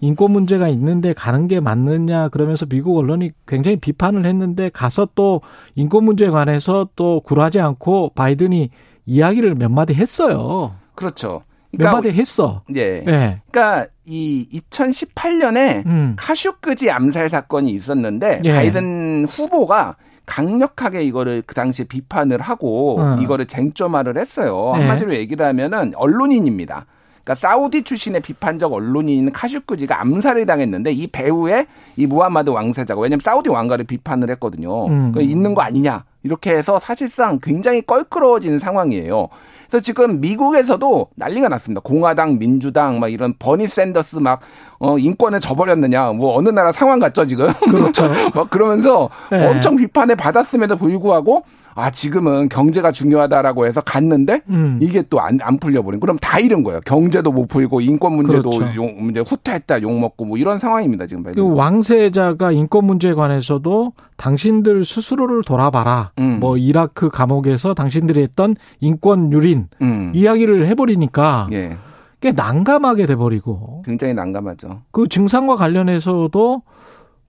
인권 문제가 있는데 가는 게 맞느냐 그러면서 미국 언론이 굉장히 비판을 했는데 가서 또 인권 문제에 관해서 또 굴하지 않고 바이든이 이야기를 몇 마디 했어요. 그렇죠. 몇 마디 했어. 예. 예. 그러니까 이 2018년에 음. 카슈크지 암살 사건이 있었는데 예. 바이든 후보가 강력하게 이거를 그 당시에 비판을 하고 어. 이거를 쟁점화를 했어요. 예. 한마디로 얘기를 하면은 언론인입니다. 그러니까 사우디 출신의 비판적 언론인 카슈크지가 암살을 당했는데 이 배우의 이 무하마드 왕세자가 왜냐면 사우디 왕가를 비판을 했거든요. 음. 그 있는 거 아니냐 이렇게 해서 사실상 굉장히 껄끄러워지는 상황이에요. 그래서 지금 미국에서도 난리가 났습니다. 공화당, 민주당, 막 이런 버니 샌더스 막, 어, 인권을 저버렸느냐. 뭐 어느 나라 상황 같죠, 지금? 그렇죠. 막 그러면서 네. 엄청 비판을 받았음에도 불구하고 아, 지금은 경제가 중요하다라고 해서 갔는데 음. 이게 또 안 안 풀려버린. 그럼 다 잃은 거예요. 경제도 못 풀고 인권 문제도 그렇죠. 욕, 문제 후퇴했다, 욕 먹고 뭐 이런 상황입니다, 지금. 그 왕세자가 인권 문제에 관해서도 당신들 스스로를 돌아봐라. 음. 뭐 이라크 감옥에서 당신들이 했던 인권 유린 음. 이야기를 해버리니까 예. 꽤 난감하게 돼버리고 굉장히 난감하죠. 그 증상과 관련해서도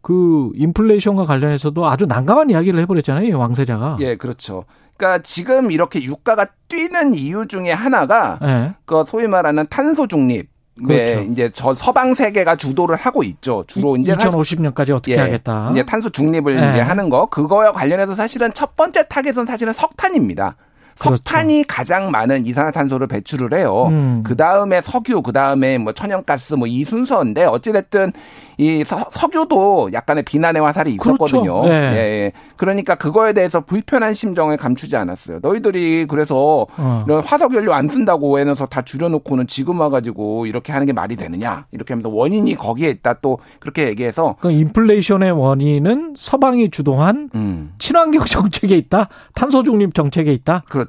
그 인플레이션과 관련해서도 아주 난감한 이야기를 해버렸잖아요, 이 왕세자가. 예, 그렇죠. 그러니까 지금 이렇게 유가가 뛰는 이유 중에 하나가 예. 그 소위 말하는 탄소 중립. 왜 그렇죠. 이제 저 서방 세계가 주도를 하고 있죠. 주로 이제 사실- 2050년까지 어떻게 예, 하겠다. 이제 탄소 중립을 예. 이제 하는 거 그거와 관련해서 사실은 첫 번째 타겟은 사실은 석탄입니다. 그렇죠. 석탄이 가장 많은 이산화탄소를 배출을 해요. 음. 그 다음에 석유, 그 다음에 뭐 천연가스 뭐 이 순서인데 어찌됐든 이 서, 석유도 약간의 비난의 화살이 있었거든요. 그렇죠. 예. 예, 예. 그러니까 그거에 대해서 불편한 심정을 감추지 않았어요. 너희들이 그래서 어. 이런 화석 연료 안 쓴다고 해놔서 다 줄여놓고는 지금 와가지고 이렇게 하는 게 말이 되느냐 이렇게 하면서 원인이 거기에 있다 또 그렇게 얘기해서 그 인플레이션의 원인은 서방이 주도한 음. 친환경 정책에 있다, 탄소 중립 정책에 있다. 그렇죠.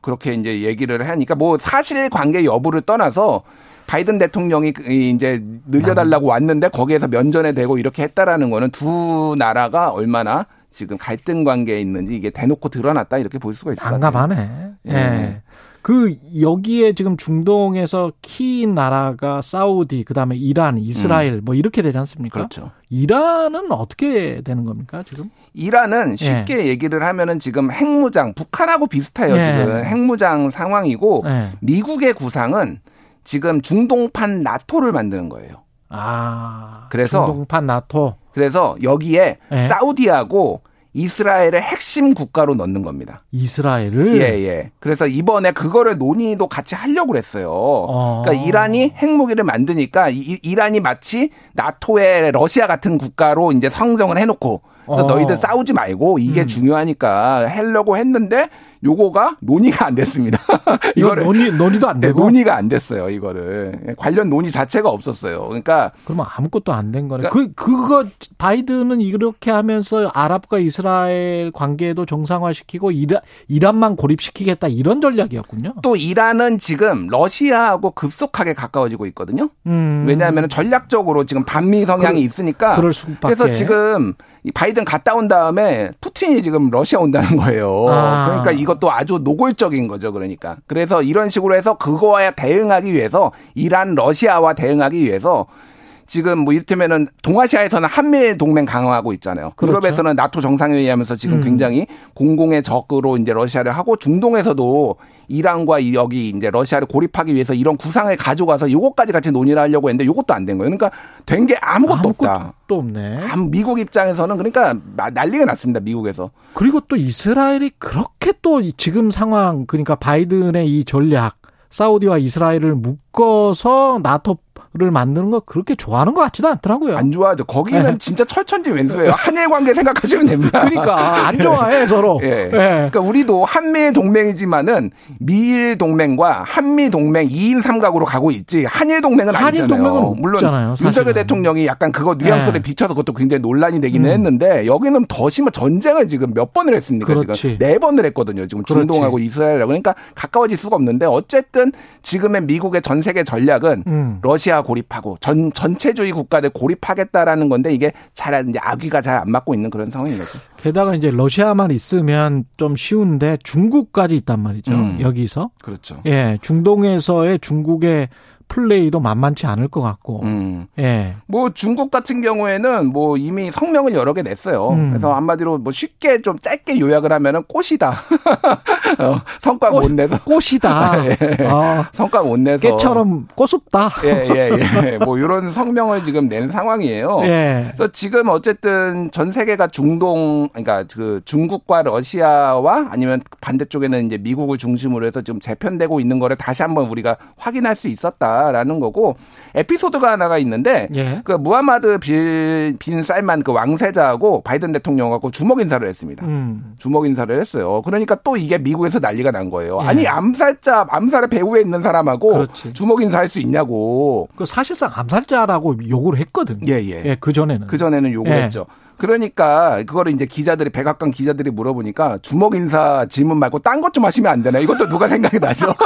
그렇게 이제 얘기를 하니까 뭐 사실 관계 여부를 떠나서 바이든 대통령이 그 이제 늘려달라고 왔는데 거기에서 면전에 대고 이렇게 했다라는 거는 두 나라가 얼마나 지금 갈등 관계에 있는지 이게 대놓고 드러났다 이렇게 볼 수가 있을 것 같아요. 난감하네. 예. 예. 그 여기에 지금 중동에서 키인 나라가 사우디, 그다음에 이란, 이스라엘 뭐 이렇게 되지 않습니까? 음. 그렇죠. 이란은 어떻게 되는 겁니까, 지금? 이란은 쉽게 얘기를 하면은 지금 핵무장 북한하고 비슷해요. 예. 지금 핵무장 상황이고 예. 미국의 구상은 지금 중동판 나토를 만드는 거예요. 아. 그래서 중동판 나토. 그래서 여기에 예. 사우디하고 이스라엘의 핵심 국가로 넣는 겁니다. 이스라엘을 예, 예. 그래서 이번에 그거를 논의도 같이 하려고 그랬어요. 어. 그러니까 이란이 핵무기를 만드니까 이, 이란이 마치 나토의 러시아 같은 국가로 이제 성정을 해놓고 그래서 어. 너희들 싸우지 말고 이게 음. 중요하니까 하려고 했는데 요거가 논의가 안 됐습니다. 이거 이거를 논의 논의도 안 네, 되고 논의가 안 됐어요. 이거를 관련 논의 자체가 없었어요. 그러니까 그러면 아무것도 안 된 거네. 그 그거 바이든은 이렇게 하면서 아랍과 이스라엘 관계도 정상화시키고 이란, 이란만 고립시키겠다 이런 전략이었군요. 또 이란은 지금 러시아하고 급속하게 가까워지고 있거든요. 음. 왜냐하면 전략적으로 지금 반미 성향이 그럴- 있으니까 그럴 수밖에. 그래서 지금 이 바이든 갔다 온 다음에 푸틴이 지금 러시아 온다는 거예요. 아. 그러니까 이 것도 아주 노골적인 거죠. 그러니까. 그래서 이런 식으로 해서 그거에 대응하기 위해서 이란 러시아와 대응하기 위해서 지금 뭐 이를테면은 동아시아에서는 한미 동맹 강화하고 있잖아요. 그렇죠. 유럽에서는 나토 정상회의 하면서 지금 음. 굉장히 공공의 적으로 이제 러시아를 하고 중동에서도 이란과 이 여기 이제 러시아를 고립하기 위해서 이런 구상을 가져가서 요것까지 같이 논의를 하려고 했는데 요것도 안 된 거예요. 그러니까 된 게 아무것도, 없다. 또 없네. 미국 입장에서는 그러니까 나- 난리가 났습니다. 미국에서. 그리고 또 이스라엘이 그렇게 또 지금 상황 그러니까 바이든의 이 전략 사우디와 이스라엘을 묶어서 나토 를 만드는 거 그렇게 좋아하는 것 같지도 않더라고요. 안 좋아하죠. 거기는 네. 진짜 철천지 왼수예요. 한일 관계 생각하시면 됩니다. 그러니까 안 좋아해 서로. 예. 예. 그러니까 우리도 한미 동맹이지만은 미일 동맹과 한미 동맹 2인 삼각으로 가고 있지 한일 동맹은 한일 아니잖아요. 동맹은 물론 없잖아요. 윤석열 대통령이 약간 그거 뉘앙스를 예. 비춰서 그것도 굉장히 논란이 되기는 음. 했는데 여기는 더 심한 전쟁을 지금 몇 번을 했습니까? 그렇지. 지금 네 번을 했거든요. 지금 그렇지. 중동하고 이스라엘하고 그러니까 가까워질 수가 없는데 어쨌든 지금의 미국의 전 세계 전략은 음. 러시아 고립하고 전 전체주의 국가들 고립하겠다라는 건데 이게 잘 이제 아귀가 잘 안 맞고 있는 그런 상황인 거죠. 게다가 이제 러시아만 있으면 좀 쉬운데 중국까지 있단 말이죠. 음. 여기서. 그렇죠. 예, 중동에서의 중국의 플레이도 만만치 않을 것 같고. 음. 예. 뭐 중국 같은 경우에는 뭐 이미 성명을 여러 개 냈어요. 음. 그래서 한마디로 뭐 쉽게 좀 짧게 요약을 하면은 꽃이다. 어, 성과 꽃- 못 내서 꽃이다. 예. 어, 성과 못 내서 깨처럼 꼬숩다. 예예예 예, 뭐 이런 성명을 지금 낸 상황이에요. 예. 그래서 지금 어쨌든 전 세계가 중동 그러니까 그 중국과 러시아와 아니면 반대쪽에는 이제 미국을 중심으로 해서 지금 재편되고 있는 거를 다시 한번 우리가 확인할 수 있었다 라는 거고 에피소드가 하나가 있는데 예. 그 무하마드 빌, 빈 살만 그 왕세자하고 바이든 대통령하고 주먹 인사를 했습니다. 음. 주먹 인사를 했어요. 그러니까 또 이게 미국에서 난리가 난 거예요. 예. 아니 암살자 암살의 배후에 있는 사람하고 그렇지. 주먹 인사할 수 있냐고. 그 사실상 암살자라고 요구를 했거든. 예 예. 예, 그 전에는. 그 전에는 요구를 예. 했죠. 그러니까 그거를 이제 기자들이 백악관 기자들이 물어보니까 주먹 인사 질문 말고 딴 것 좀 하시면 안 되나? 이것도 누가 생각이 나죠?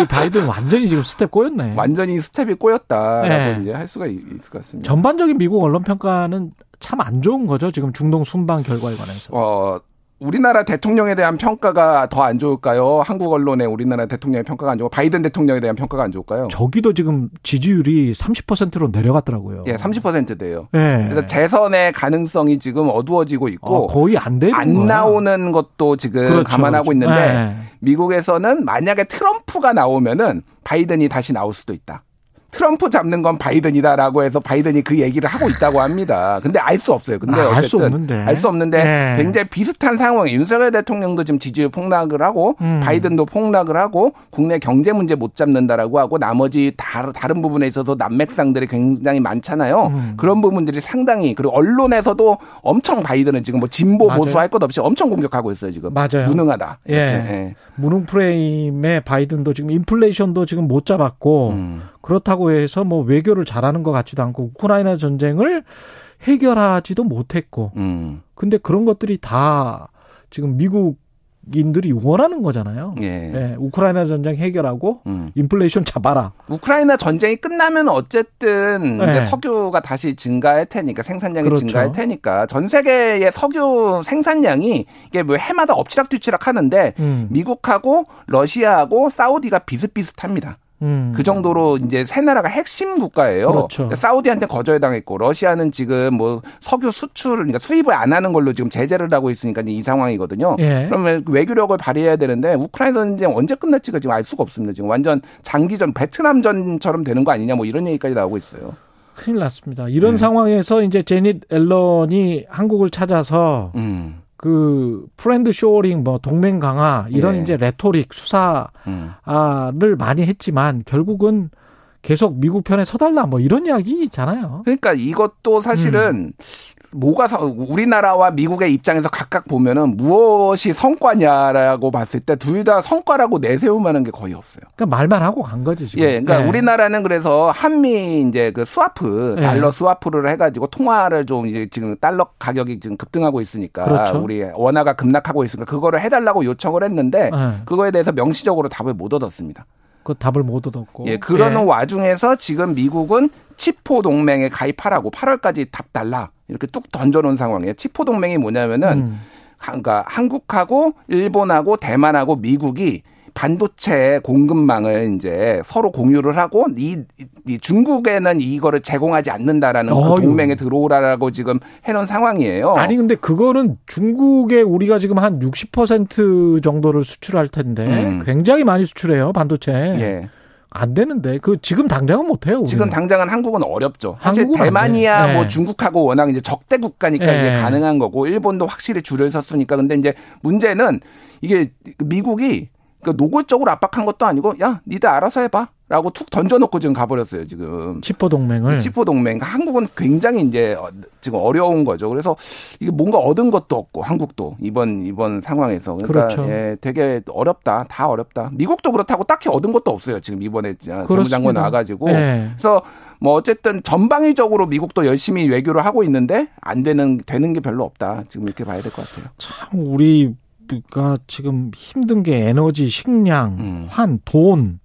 이 바이든 완전히 지금 스텝 꼬였네. 완전히 스텝이 꼬였다라고 예. 이제 할 수가 있- 있을 것 같습니다. 전반적인 미국 언론 평가는 참 안 좋은 거죠. 지금 중동 순방 결과에 관해서. 어, 우리나라 대통령에 대한 평가가 더 안 좋을까요? 한국 언론의 우리나라 대통령의 평가가 안 좋고 바이든 대통령에 대한 평가가 안 좋을까요? 저기도 지금 지지율이 30%로 내려갔더라고요. 예, 30%대요. 예. 그래서 재선의 가능성이 지금 어두워지고 있고 어, 거의 안 되는 안 거야. 나오는 것도 지금 그렇죠, 감안하고 그렇죠. 있는데 예. 미국에서는 만약에 트럼프가 나오면은 바이든이 다시 나올 수도 있다. 트럼프 잡는 건 바이든이다라고 해서 바이든이 그 얘기를 하고 있다고 합니다. 근데 알 수 없어요. 근데 아, 알수 어쨌든 없는데. 알 수 없는데 네. 굉장히 비슷한 상황에 윤석열 대통령도 지금 지지율 폭락을 하고 음. 바이든도 폭락을 하고 국내 경제 문제 못 잡는다라고 하고 나머지 다, 다른 부분에 있어서 난맥상들이 굉장히 많잖아요. 음. 그런 부분들이 상당히 그리고 언론에서도 엄청 바이든은 지금 뭐 진보 맞아요. 보수 할 것 없이 엄청 공격하고 있어요 지금. 맞아요. 무능하다. 예. 이렇게. 무능 프레임의 바이든도 지금 인플레이션도 지금 못 잡았고 음. 그렇다고 해서 뭐 외교를 잘하는 것 같지도 않고 우크라이나 전쟁을 해결하지도 못했고 음. 근데 그런 것들이 다 지금 미국 인들이 원하는 거잖아요. 예. 예, 우크라이나 전쟁 해결하고 음. 인플레이션 잡아라. 우크라이나 전쟁이 끝나면 어쨌든 네. 이제 석유가 다시 증가할 테니까 생산량이 그렇죠. 증가할 테니까 전 세계의 석유 생산량이 이게 뭐 해마다 엎치락뒤치락 하는데 음. 미국하고 러시아하고 사우디가 비슷비슷합니다. 음. 그 정도로 이제 세 나라가 핵심 국가예요. 그렇죠. 사우디한테 거절당했고 러시아는 지금 뭐 석유 수출 그러니까 수입을 안 하는 걸로 지금 제재를 하고 있으니까 이 상황이거든요. 예. 그러면 외교력을 발휘해야 되는데 우크라이나 전쟁 언제 끝날지가 지금 알 수가 없습니다. 지금 완전 장기전 베트남전처럼 되는 거 아니냐 뭐 이런 얘기까지 나오고 있어요. 큰일 났습니다. 이런 네. 상황에서 이제 재닛 옐런이 한국을 찾아서 음. 그 friend shoring 뭐 동맹 강화 이런 예. 이제 레토릭 수사를 음. 많이 했지만 결국은 계속 미국 편에 서달라 뭐 이런 이야기잖아요. 그러니까 이것도 사실은 뭐가 서- 우리나라와 미국의 입장에서 각각 보면은 무엇이 성과냐라고 봤을 때 둘 다 성과라고 만한 게 거의 없어요. 그러니까 말만 하고 간 거지 지금. 예, 그러니까 예. 우리나라는 그래서 한미 이제 그 스와프 예. 달러 스와프를 해가지고 통화를 좀 이제 지금 달러 가격이 지금 급등하고 있으니까 그렇죠. 우리 원화가 급락하고 있으니까 그거를 해달라고 요청을 했는데 예. 그거에 대해서 명시적으로 답을 못 얻었습니다. 그 답을 못 얻었고. 예, 그러는 예. 와중에서 지금 미국은 치포 동맹에 가입하라고 8월까지 답 달라 이렇게 뚝 던져놓은 상황이에요. 치포 동맹이 뭐냐면은 음. 그러니까 한국하고 일본하고 대만하고 미국이 반도체 공급망을 이제 서로 공유를 하고 이, 이 중국에는 이거를 제공하지 않는다라는 그 어휴. 동맹에 들어오라고 지금 해놓은 상황이에요. 아니 근데 그거는 중국에 우리가 지금 한 60% 정도를 수출할 텐데 음. 굉장히 많이 수출해요 반도체. 예. 안 되는데 그 지금 당장은 못 해요. 지금 당장은 한국은 어렵죠. 사실 대만이야 돼. 뭐 네. 중국하고 워낙 이제 적대 국가니까 네. 이게 가능한 거고 일본도 확실히 줄을 섰으니까 근데 이제 문제는 이게 미국이 그 노골적으로 압박한 것도 아니고 야 니들 알아서 해봐. 라고 툭 던져놓고 지금 가버렸어요, 지금. 치포 동맹을. 치포 동맹. 그러니까 한국은 굉장히 이제 어, 지금 어려운 거죠. 그래서 이게 뭔가 얻은 것도 없고, 한국도 이번, 이번 상황에서. 그러니까 그렇죠. 예, 되게 어렵다. 다 어렵다. 미국도 그렇다고 딱히 얻은 것도 없어요. 지금 이번에 재무장관. 나와가지고. 네. 그래서 뭐 어쨌든 전방위적으로 미국도 열심히 외교를 하고 있는데 안 되는, 되는 게 별로 없다. 지금 이렇게 봐야 될 것 같아요. 참 우리 가 지금 힘든 게 에너지, 식량, 음. 환, 돈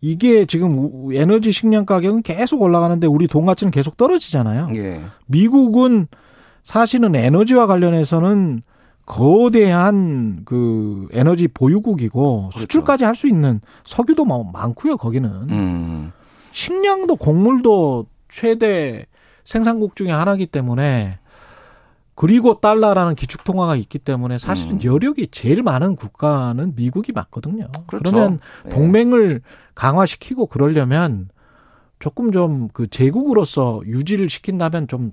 이게 지금 우- 에너지, 식량 가격은 계속 올라가는데 우리 돈 가치는 계속 떨어지잖아요. 예. 미국은 사실은 에너지와 관련해서는 거대한 그 에너지 보유국이고 그렇죠. 수출까지 할 수 있는 석유도 뭐 많고요. 거기는 음. 식량도 곡물도 최대 생산국 중에 하나이기 때문에 그리고 달러라는 기축통화가 있기 때문에 사실은 음. 여력이 제일 많은 국가는 미국이 맞거든요. 그렇죠. 그러면 예. 동맹을 강화시키고 그러려면 조금 좀 그 제국으로서 유지를 시킨다면 좀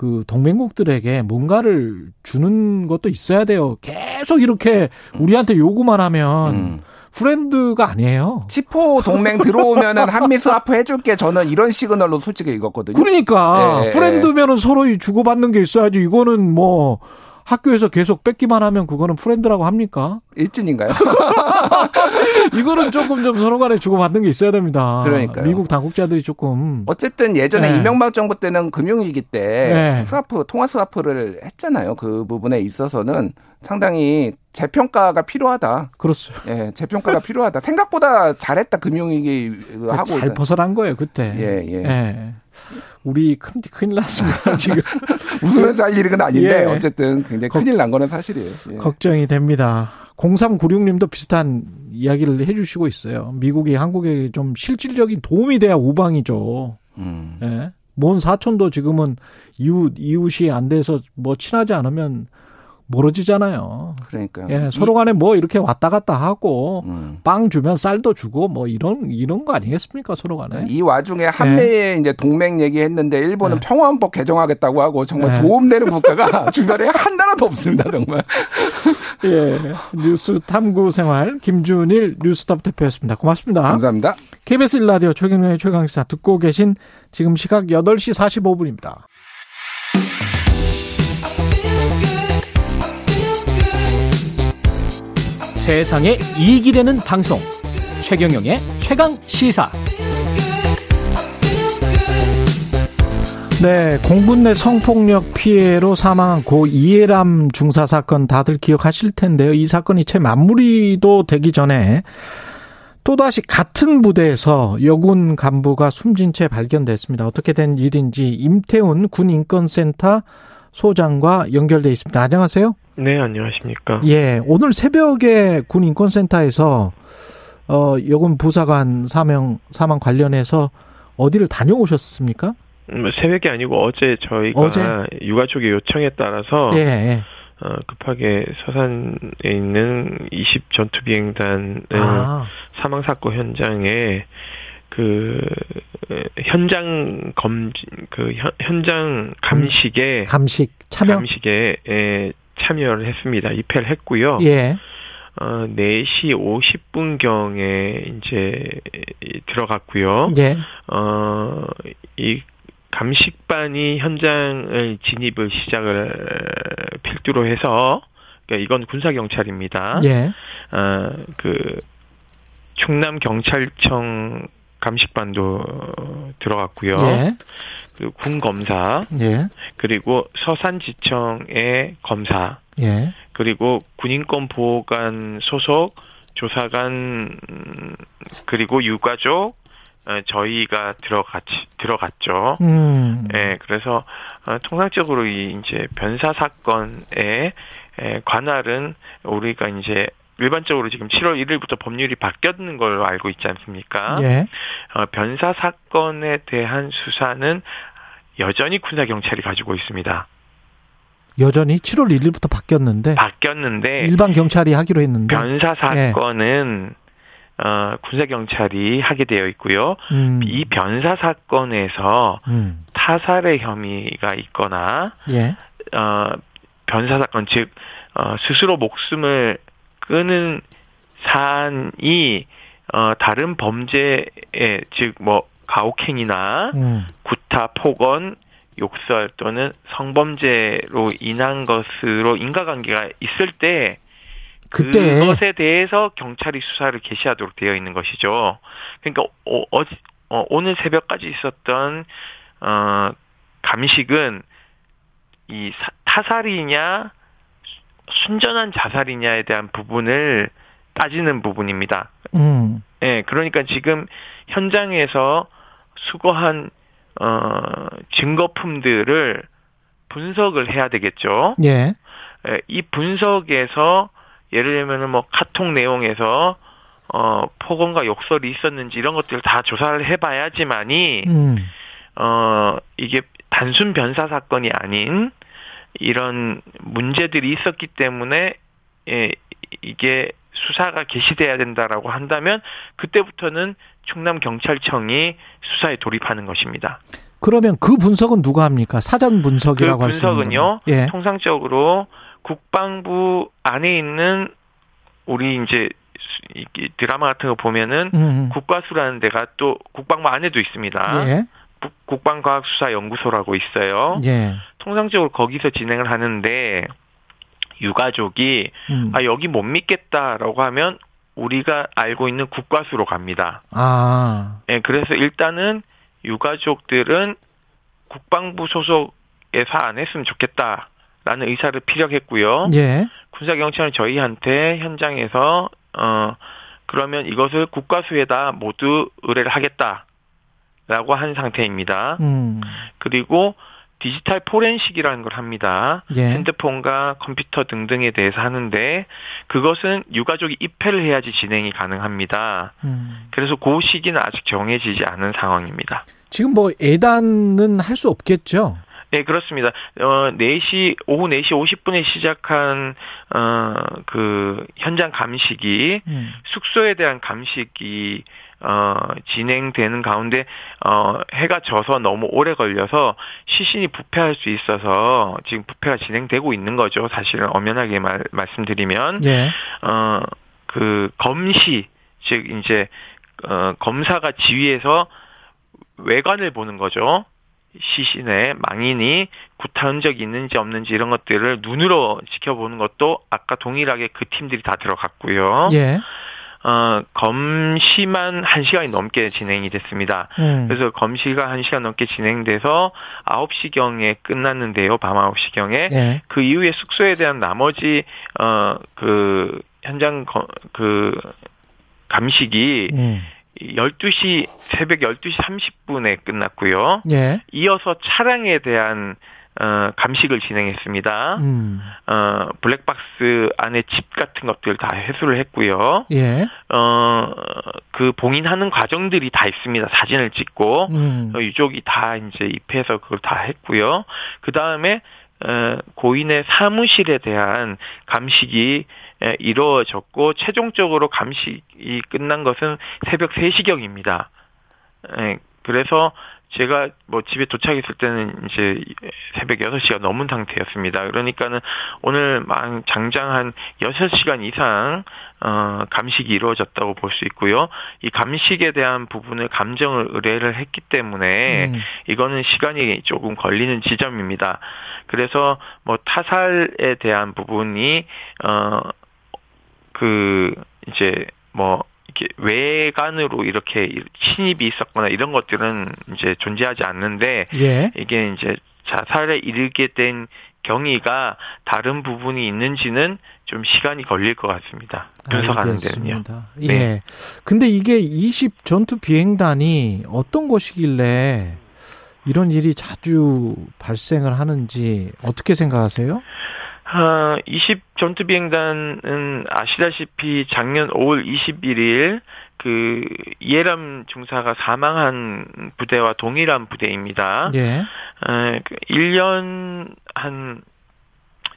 그 동맹국들에게 뭔가를 주는 것도 있어야 돼요. 계속 이렇게 우리한테 요구만 하면 음. friend가 아니에요. 칩4 동맹 들어오면은 한미 스와프 해줄게. 저는 이런 시그널로 솔직히 읽었거든요. 그러니까 예, 예. friend면은 서로 주고받는 게 있어야지. 이거는 뭐 학교에서 계속 뺏기만 하면 그거는 friend라고 합니까? 일진인가요? 이거는 조금 좀 서로 간에 주고받는 게 있어야 됩니다. 그러니까요. 미국 당국자들이 조금 어쨌든 예전에 네. 이명박 정부 때는 금융위기 때 네. 스와프 통화 스와프를 했잖아요. 그 부분에 있어서는 상당히 재평가가 필요하다. 그렇죠. 예, 재평가가 필요하다. 생각보다 잘했다 금융위기 하고 잘 일단. 벗어난 거예요 그때. 예, 예. 우리 큰 큰일 났습니다 지금. 웃으면서 할 일은 아닌데 예. 어쨌든 굉장히 큰일 난 거는 사실이에요. 예. 걱정이 됩니다. 0396님도 비슷한 이야기를 해주시고 있어요. 미국이 한국에 좀 실질적인 도움이 돼야 우방이죠. 음. 예. 뭔 사촌도 지금은 이웃 이웃이 안 돼서 뭐 친하지 않으면 멀어지잖아요. 그러니까요. 예, 이- 서로 간에 뭐 이렇게 왔다 갔다 하고 음. 빵 주면 쌀도 주고 뭐 이런 이런 거 아니겠습니까 서로 간에. 이 와중에 한미에 이제 동맹 얘기했는데 일본은 네. 평화헌법 개정하겠다고 하고 정말 네. 도움되는 국가가 주변에 한 나라도 없습니다 정말. 예. 뉴스 탐구 생활 김준일 뉴스톱 대표였습니다. 고맙습니다. 감사합니다. KBS 일라디오 최경영의 최강시사 듣고 계신 지금 시각 8시 45분입니다. 세상에 이익이 되는 방송 최경영의 최강 시사 네, 공군 내 성폭력 피해로 사망한 고 이해람 중사 사건 다들 기억하실 텐데요. 이 사건이 채 마무리도 되기 전에 또다시 같은 부대에서 여군 간부가 숨진 채 발견됐습니다. 어떻게 된 일인지 임태훈 군인권센터 소장과 연결돼 있습니다. 안녕하세요. 네, 안녕하십니까. 예, 오늘 새벽에 군 인권센터에서 어, 여군 부사관 사명 사망 관련해서 어디를 다녀오셨습니까? 음, 새벽이 아니고 어제 저희가 어제? 유가족의 요청에 따라서 예, 예. 어, 급하게 서산에 있는 20 전투 비행단을 아, 사망 사건 현장에 그 에, 현장 검진 그 현, 현장 감식에 감식 참여. 감식에 에, 참여를 했습니다. 입회를 했고요. 예. 어, 4시 50분경에 이제 이- 들어갔고요. 예. 어, 이 감식반이 현장을 진입을 시작을 필두로 해서 그러니까 이건 군사 경찰입니다. 예. 어, 그 충남 경찰청 감식반도 들어갔고요. 예. 그리고 군 검사 예. 그리고 서산지청의 검사 예. 그리고 군인권 보호관 소속 조사관 음, 그리고 유가족 어, 저희가 들어갔 들어갔죠. 음. 예, 그래서 어, 통상적으로 이 이제 변사 사건에 에, 관할은 우리가 이제 일반적으로 지금 7월 1일부터 법률이 바뀌었는 걸로 알고 있지 않습니까? 예. 어, 변사 사건에 대한 수사는 여전히 군사 경찰이 가지고 있습니다. 여전히 7월 1일부터 바뀌었는데 바뀌었는데 일반 경찰이 하기로 했는데 변사 예. 사건은 어, 군사 경찰이 하게 되어 있고요. 음. 이 변사 사건에서 음. 타살의 혐의가 있거나 예. 어, 변사 사건 즉 어, 스스로 목숨을 끄는 사안이 어, 다른 범죄에 즉 뭐 가혹행위나 음. 구타, 폭언, 욕설 또는 성범죄로 인한 것으로 인과관계가 있을 때 그때 그것에 대해서 경찰이 수사를 개시하도록 되어 있는 것이죠. 그러니까 어, 어, 어, 오늘 새벽까지 있었던 어, 감식은 이 사- 타살이냐 순전한 자살이냐에 대한 부분을 따지는 부분입니다. 음. 예, 그러니까 지금 현장에서 수거한 어 증거품들을 분석을 해야 되겠죠. 예. 예, 이 분석에서 예를 들면은 뭐 카톡 내용에서 어 폭언과 욕설이 있었는지 이런 것들을 다 조사를 해봐야지만이 음. 어 이게 단순 변사 사건이 아닌 이런 문제들이 있었기 때문에 예 이게 수사가 개시돼야 된다라고 한다면 그때부터는 충남 경찰청이 수사에 돌입하는 것입니다. 그러면 그 분석은 누가 합니까? 사전 그 분석이라고 할수 있는 분석은요. 예. 통상적으로 국방부 안에 있는 우리 이제 드라마 같은 거 보면은 음. 국과수라는 데가 또 국방부 안에도 있습니다. 예. 국- 국방과학수사연구소라고 있어요. 예. 통상적으로 거기서 진행을 하는데 유가족이 음. 아 여기 못 믿겠다라고 하면 우리가 알고 있는 국과수로 갑니다. 아. 예, 그래서 일단은 유가족들은 국방부 소속에서 안 했으면 좋겠다라는 의사를 피력했고요. 예. 군사경찰은 저희한테 현장에서 어 그러면 이것을 국과수에다 모두 의뢰를 하겠다라고 한 상태입니다. 음. 그리고 디지털 포렌식이라는 걸 합니다. 예. 핸드폰과 컴퓨터 등등에 대해서 하는데 그것은 유가족이 입회를 해야지 진행이 가능합니다. 음. 그래서 그 시기는 아직 정해지지 않은 상황입니다. 지금 뭐 예단은 할 수 없겠죠. 네, 그렇습니다. 어, 4시, 오후 4시 50분에 시작한, 어, 그, 현장 감식이, 음. 숙소에 대한 감식이, 어, 진행되는 가운데, 어, 해가 져서 너무 오래 걸려서 시신이 부패할 수 있어서 지금 부패가 진행되고 있는 거죠. 사실은 엄연하게 말, 말씀드리면. 예. 어, 그, 검시, 즉, 이제, 어, 검사가 지휘해서 외관을 보는 거죠. 시신의 망인이 구타 흔적이 있는지 없는지 이런 것들을 눈으로 지켜보는 것도 아까 동일하게 그 팀들이 다 들어갔고요. 예. 어, 검시만 1시간이 넘게 진행이 됐습니다. 음. 그래서 검시가 1시간 넘게 진행돼서 9시경에 끝났는데요. 밤 9시경에. 예. 그 이후에 숙소에 대한 나머지 어 그 현장 거, 그 감식이 음. 12시 새벽 12시 30분에 끝났고요. 예. 이어서 차량에 대한 어 감식을 진행했습니다. 음. 어 블랙박스 안에 집 같은 것들 다 회수를 했고요. 예. 어 그 봉인하는 과정들이 다 있습니다. 사진을 찍고 음. 어, 유족이 다 이제 입회해서 그걸 다 했고요. 그 다음에 어, 고인의 사무실에 대한 감식이 에, 이루어졌고 최종적으로 감식이 끝난 것은 새벽 3시경입니다. 그래서 제가 뭐 집에 도착했을 때는 이제 새벽 6시가 넘은 상태였습니다. 그러니까는 오늘 막 장장 한 6시간 이상 어 감식이 이루어졌다고 볼 수 있고요. 이 감식에 대한 부분을 감정을 의뢰를 했기 때문에 음. 이거는 시간이 조금 걸리는 지점입니다. 그래서 뭐 타살에 대한 부분이 어그 이제 뭐 이렇게 외관으로 이렇게 침입이 있었거나 이런 것들은 이제 존재하지 않는데 예. 이게 이제 자살에 이르게 된 경위가 다른 부분이 있는지는 좀 시간이 걸릴 것 같습니다. 분석하는 데는요. 알겠습니다. 예. 근데 이게 20 전투 비행단이 어떤 것이길래 이런 일이 자주 발생을 하는지 어떻게 생각하세요? 아, 20 전투 비행단은 아시다시피 작년 5월 21일 그 이해람 중사가 사망한 부대와 동일한 부대입니다. 예. 에, 그 1년 한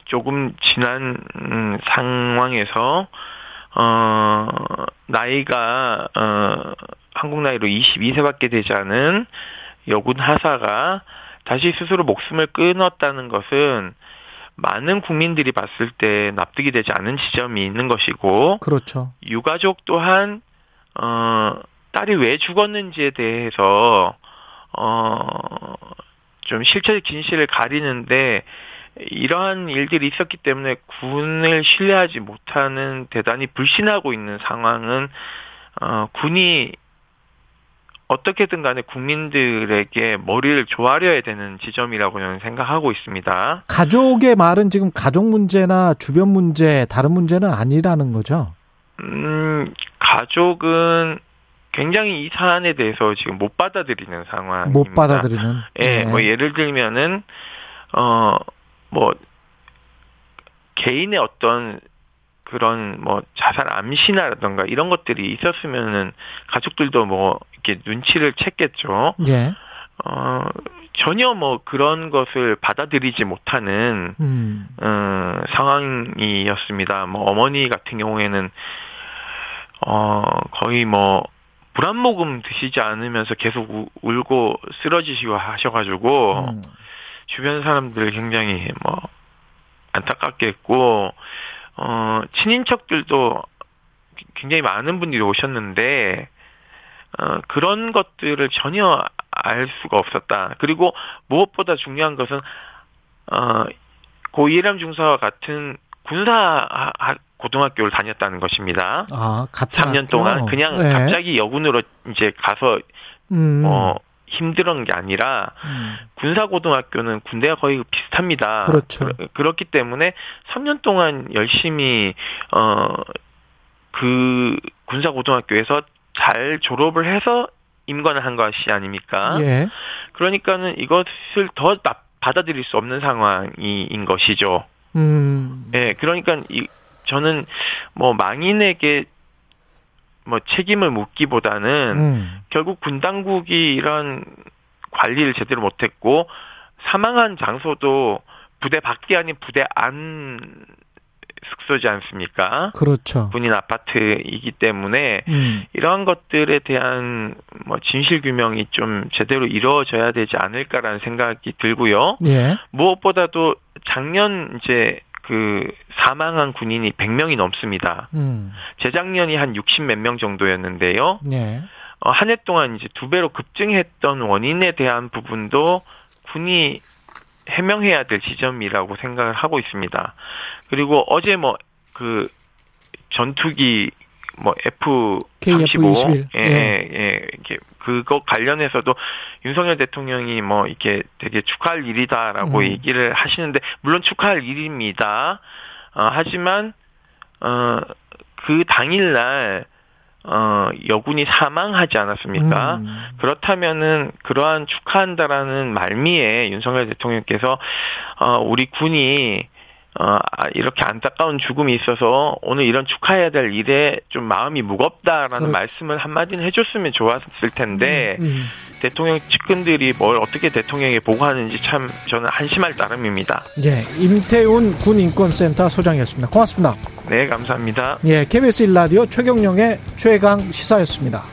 조금 지난 음, 상황에서 어 나이가 어 한국 나이로 22세밖에 되지 않은 여군 하사가 다시 스스로 목숨을 끊었다는 것은 많은 국민들이 봤을 때 납득이 되지 않은 지점이 있는 것이고 그렇죠. 유가족 또한 어 딸이 왜 죽었는지에 대해서 어좀 실체적 진실을 가리는데 이러한 일들이 있었기 때문에 군을 신뢰하지 못하는 대단히 불신하고 있는 상황은 어 군이 어떻게든 간에 국민들에게 머리를 조아려야 되는 지점이라고 저는 생각하고 있습니다. 가족의 말은 지금 가족 문제나 주변 문제, 다른 문제는 아니라는 거죠. 음, 가족은 굉장히 이 사안에 대해서 지금 못 받아들이는 상황입니다. 못 받아들이는. 예, 네. 뭐 예를 들면은 어뭐 개인의 어떤 그런 뭐 자살 암시나라던가 이런 것들이 있었으면은 가족들도 뭐 이렇게 눈치를 챘겠죠. 예. 어 전혀 뭐 그런 것을 받아들이지 못하는 음. 어, 상황이었습니다. 뭐 어머니 같은 경우에는 어 거의 뭐물한 모금 드시지 않으면서 계속 우, 울고 쓰러지시고 하셔가지고 음. 주변 사람들 굉장히 뭐 안타깝게 했고 어 친인척들도 굉장히 많은 분들이 오셨는데 어 그런 것들을 전혀 알 수가 없었다. 그리고 무엇보다 중요한 것은 어 고 이해람 중사와 같은 군사 하- 고등학교를 다녔다는 것입니다. 아, 같은 3년 학교? 동안 그냥 네. 갑자기 여군으로 이제 가서 음. 어 힘들은 게 아니라 음. 군사고등학교는 군대가 거의 비슷합니다. 그렇죠. 그렇, 기 때문에 3년 동안 열심히 어 그 군사고등학교에서 잘 졸업을 해서 임관을 한 것이 아닙니까? 예. 그러니까는 이것을 더 나- 받아들일 수 없는 상황인 것이죠. 음. 예, 그러니까 이 저는 뭐 망인에게 뭐 책임을 묻기보다는 음. 결국 군 당국이 이런 관리를 제대로 못했고 사망한 장소도 부대 밖이 아닌 부대 안 숙소지 않습니까? 그렇죠. 군인 아파트이기 때문에 음. 이러한 것들에 대한 뭐 진실 규명이 좀 제대로 이루어져야 되지 않을까라는 생각이 들고요. 예. 무엇보다도 작년 이제 그 사망한 군인이 100명이 넘습니다. 음. 재작년이 한 60 몇 명 정도였는데요. 예. 어, 한 해 동안 이제 두 배로 급증했던 원인에 대한 부분도 군이 해명해야 될 지점이라고 생각을 하고 있습니다. 그리고 어제 뭐 그 전투기 뭐 F 35 KF-21. 예, 예, 예, 이렇게 그거 관련해서도 윤석열 대통령이 뭐 이렇게 되게 축하할 일이다라고 음. 얘기를 하시는데 물론 축하할 일입니다. 어, 하지만 어, 그 당일날 어, 여군이 사망하지 않았습니까? 음. 그렇다면은 그러한 축하한다라는 말미에 윤석열 대통령께서 어, 우리 군이 어, 아, 이렇게 안타까운 죽음이 있어서 오늘 이런 축하해야 될 일에 좀 마음이 무겁다라는 그렇- 말씀을 한마디는 해줬으면 좋았을 텐데 음. 대통령 측근들이 뭘 어떻게 대통령에 보고하는지 참 저는 한심할 따름입니다. 예. 임태훈 군인권센터 소장이었습니다. 고맙습니다. 네, 감사합니다. 예. KBS 1라디오 최경령의 최강 시사였습니다.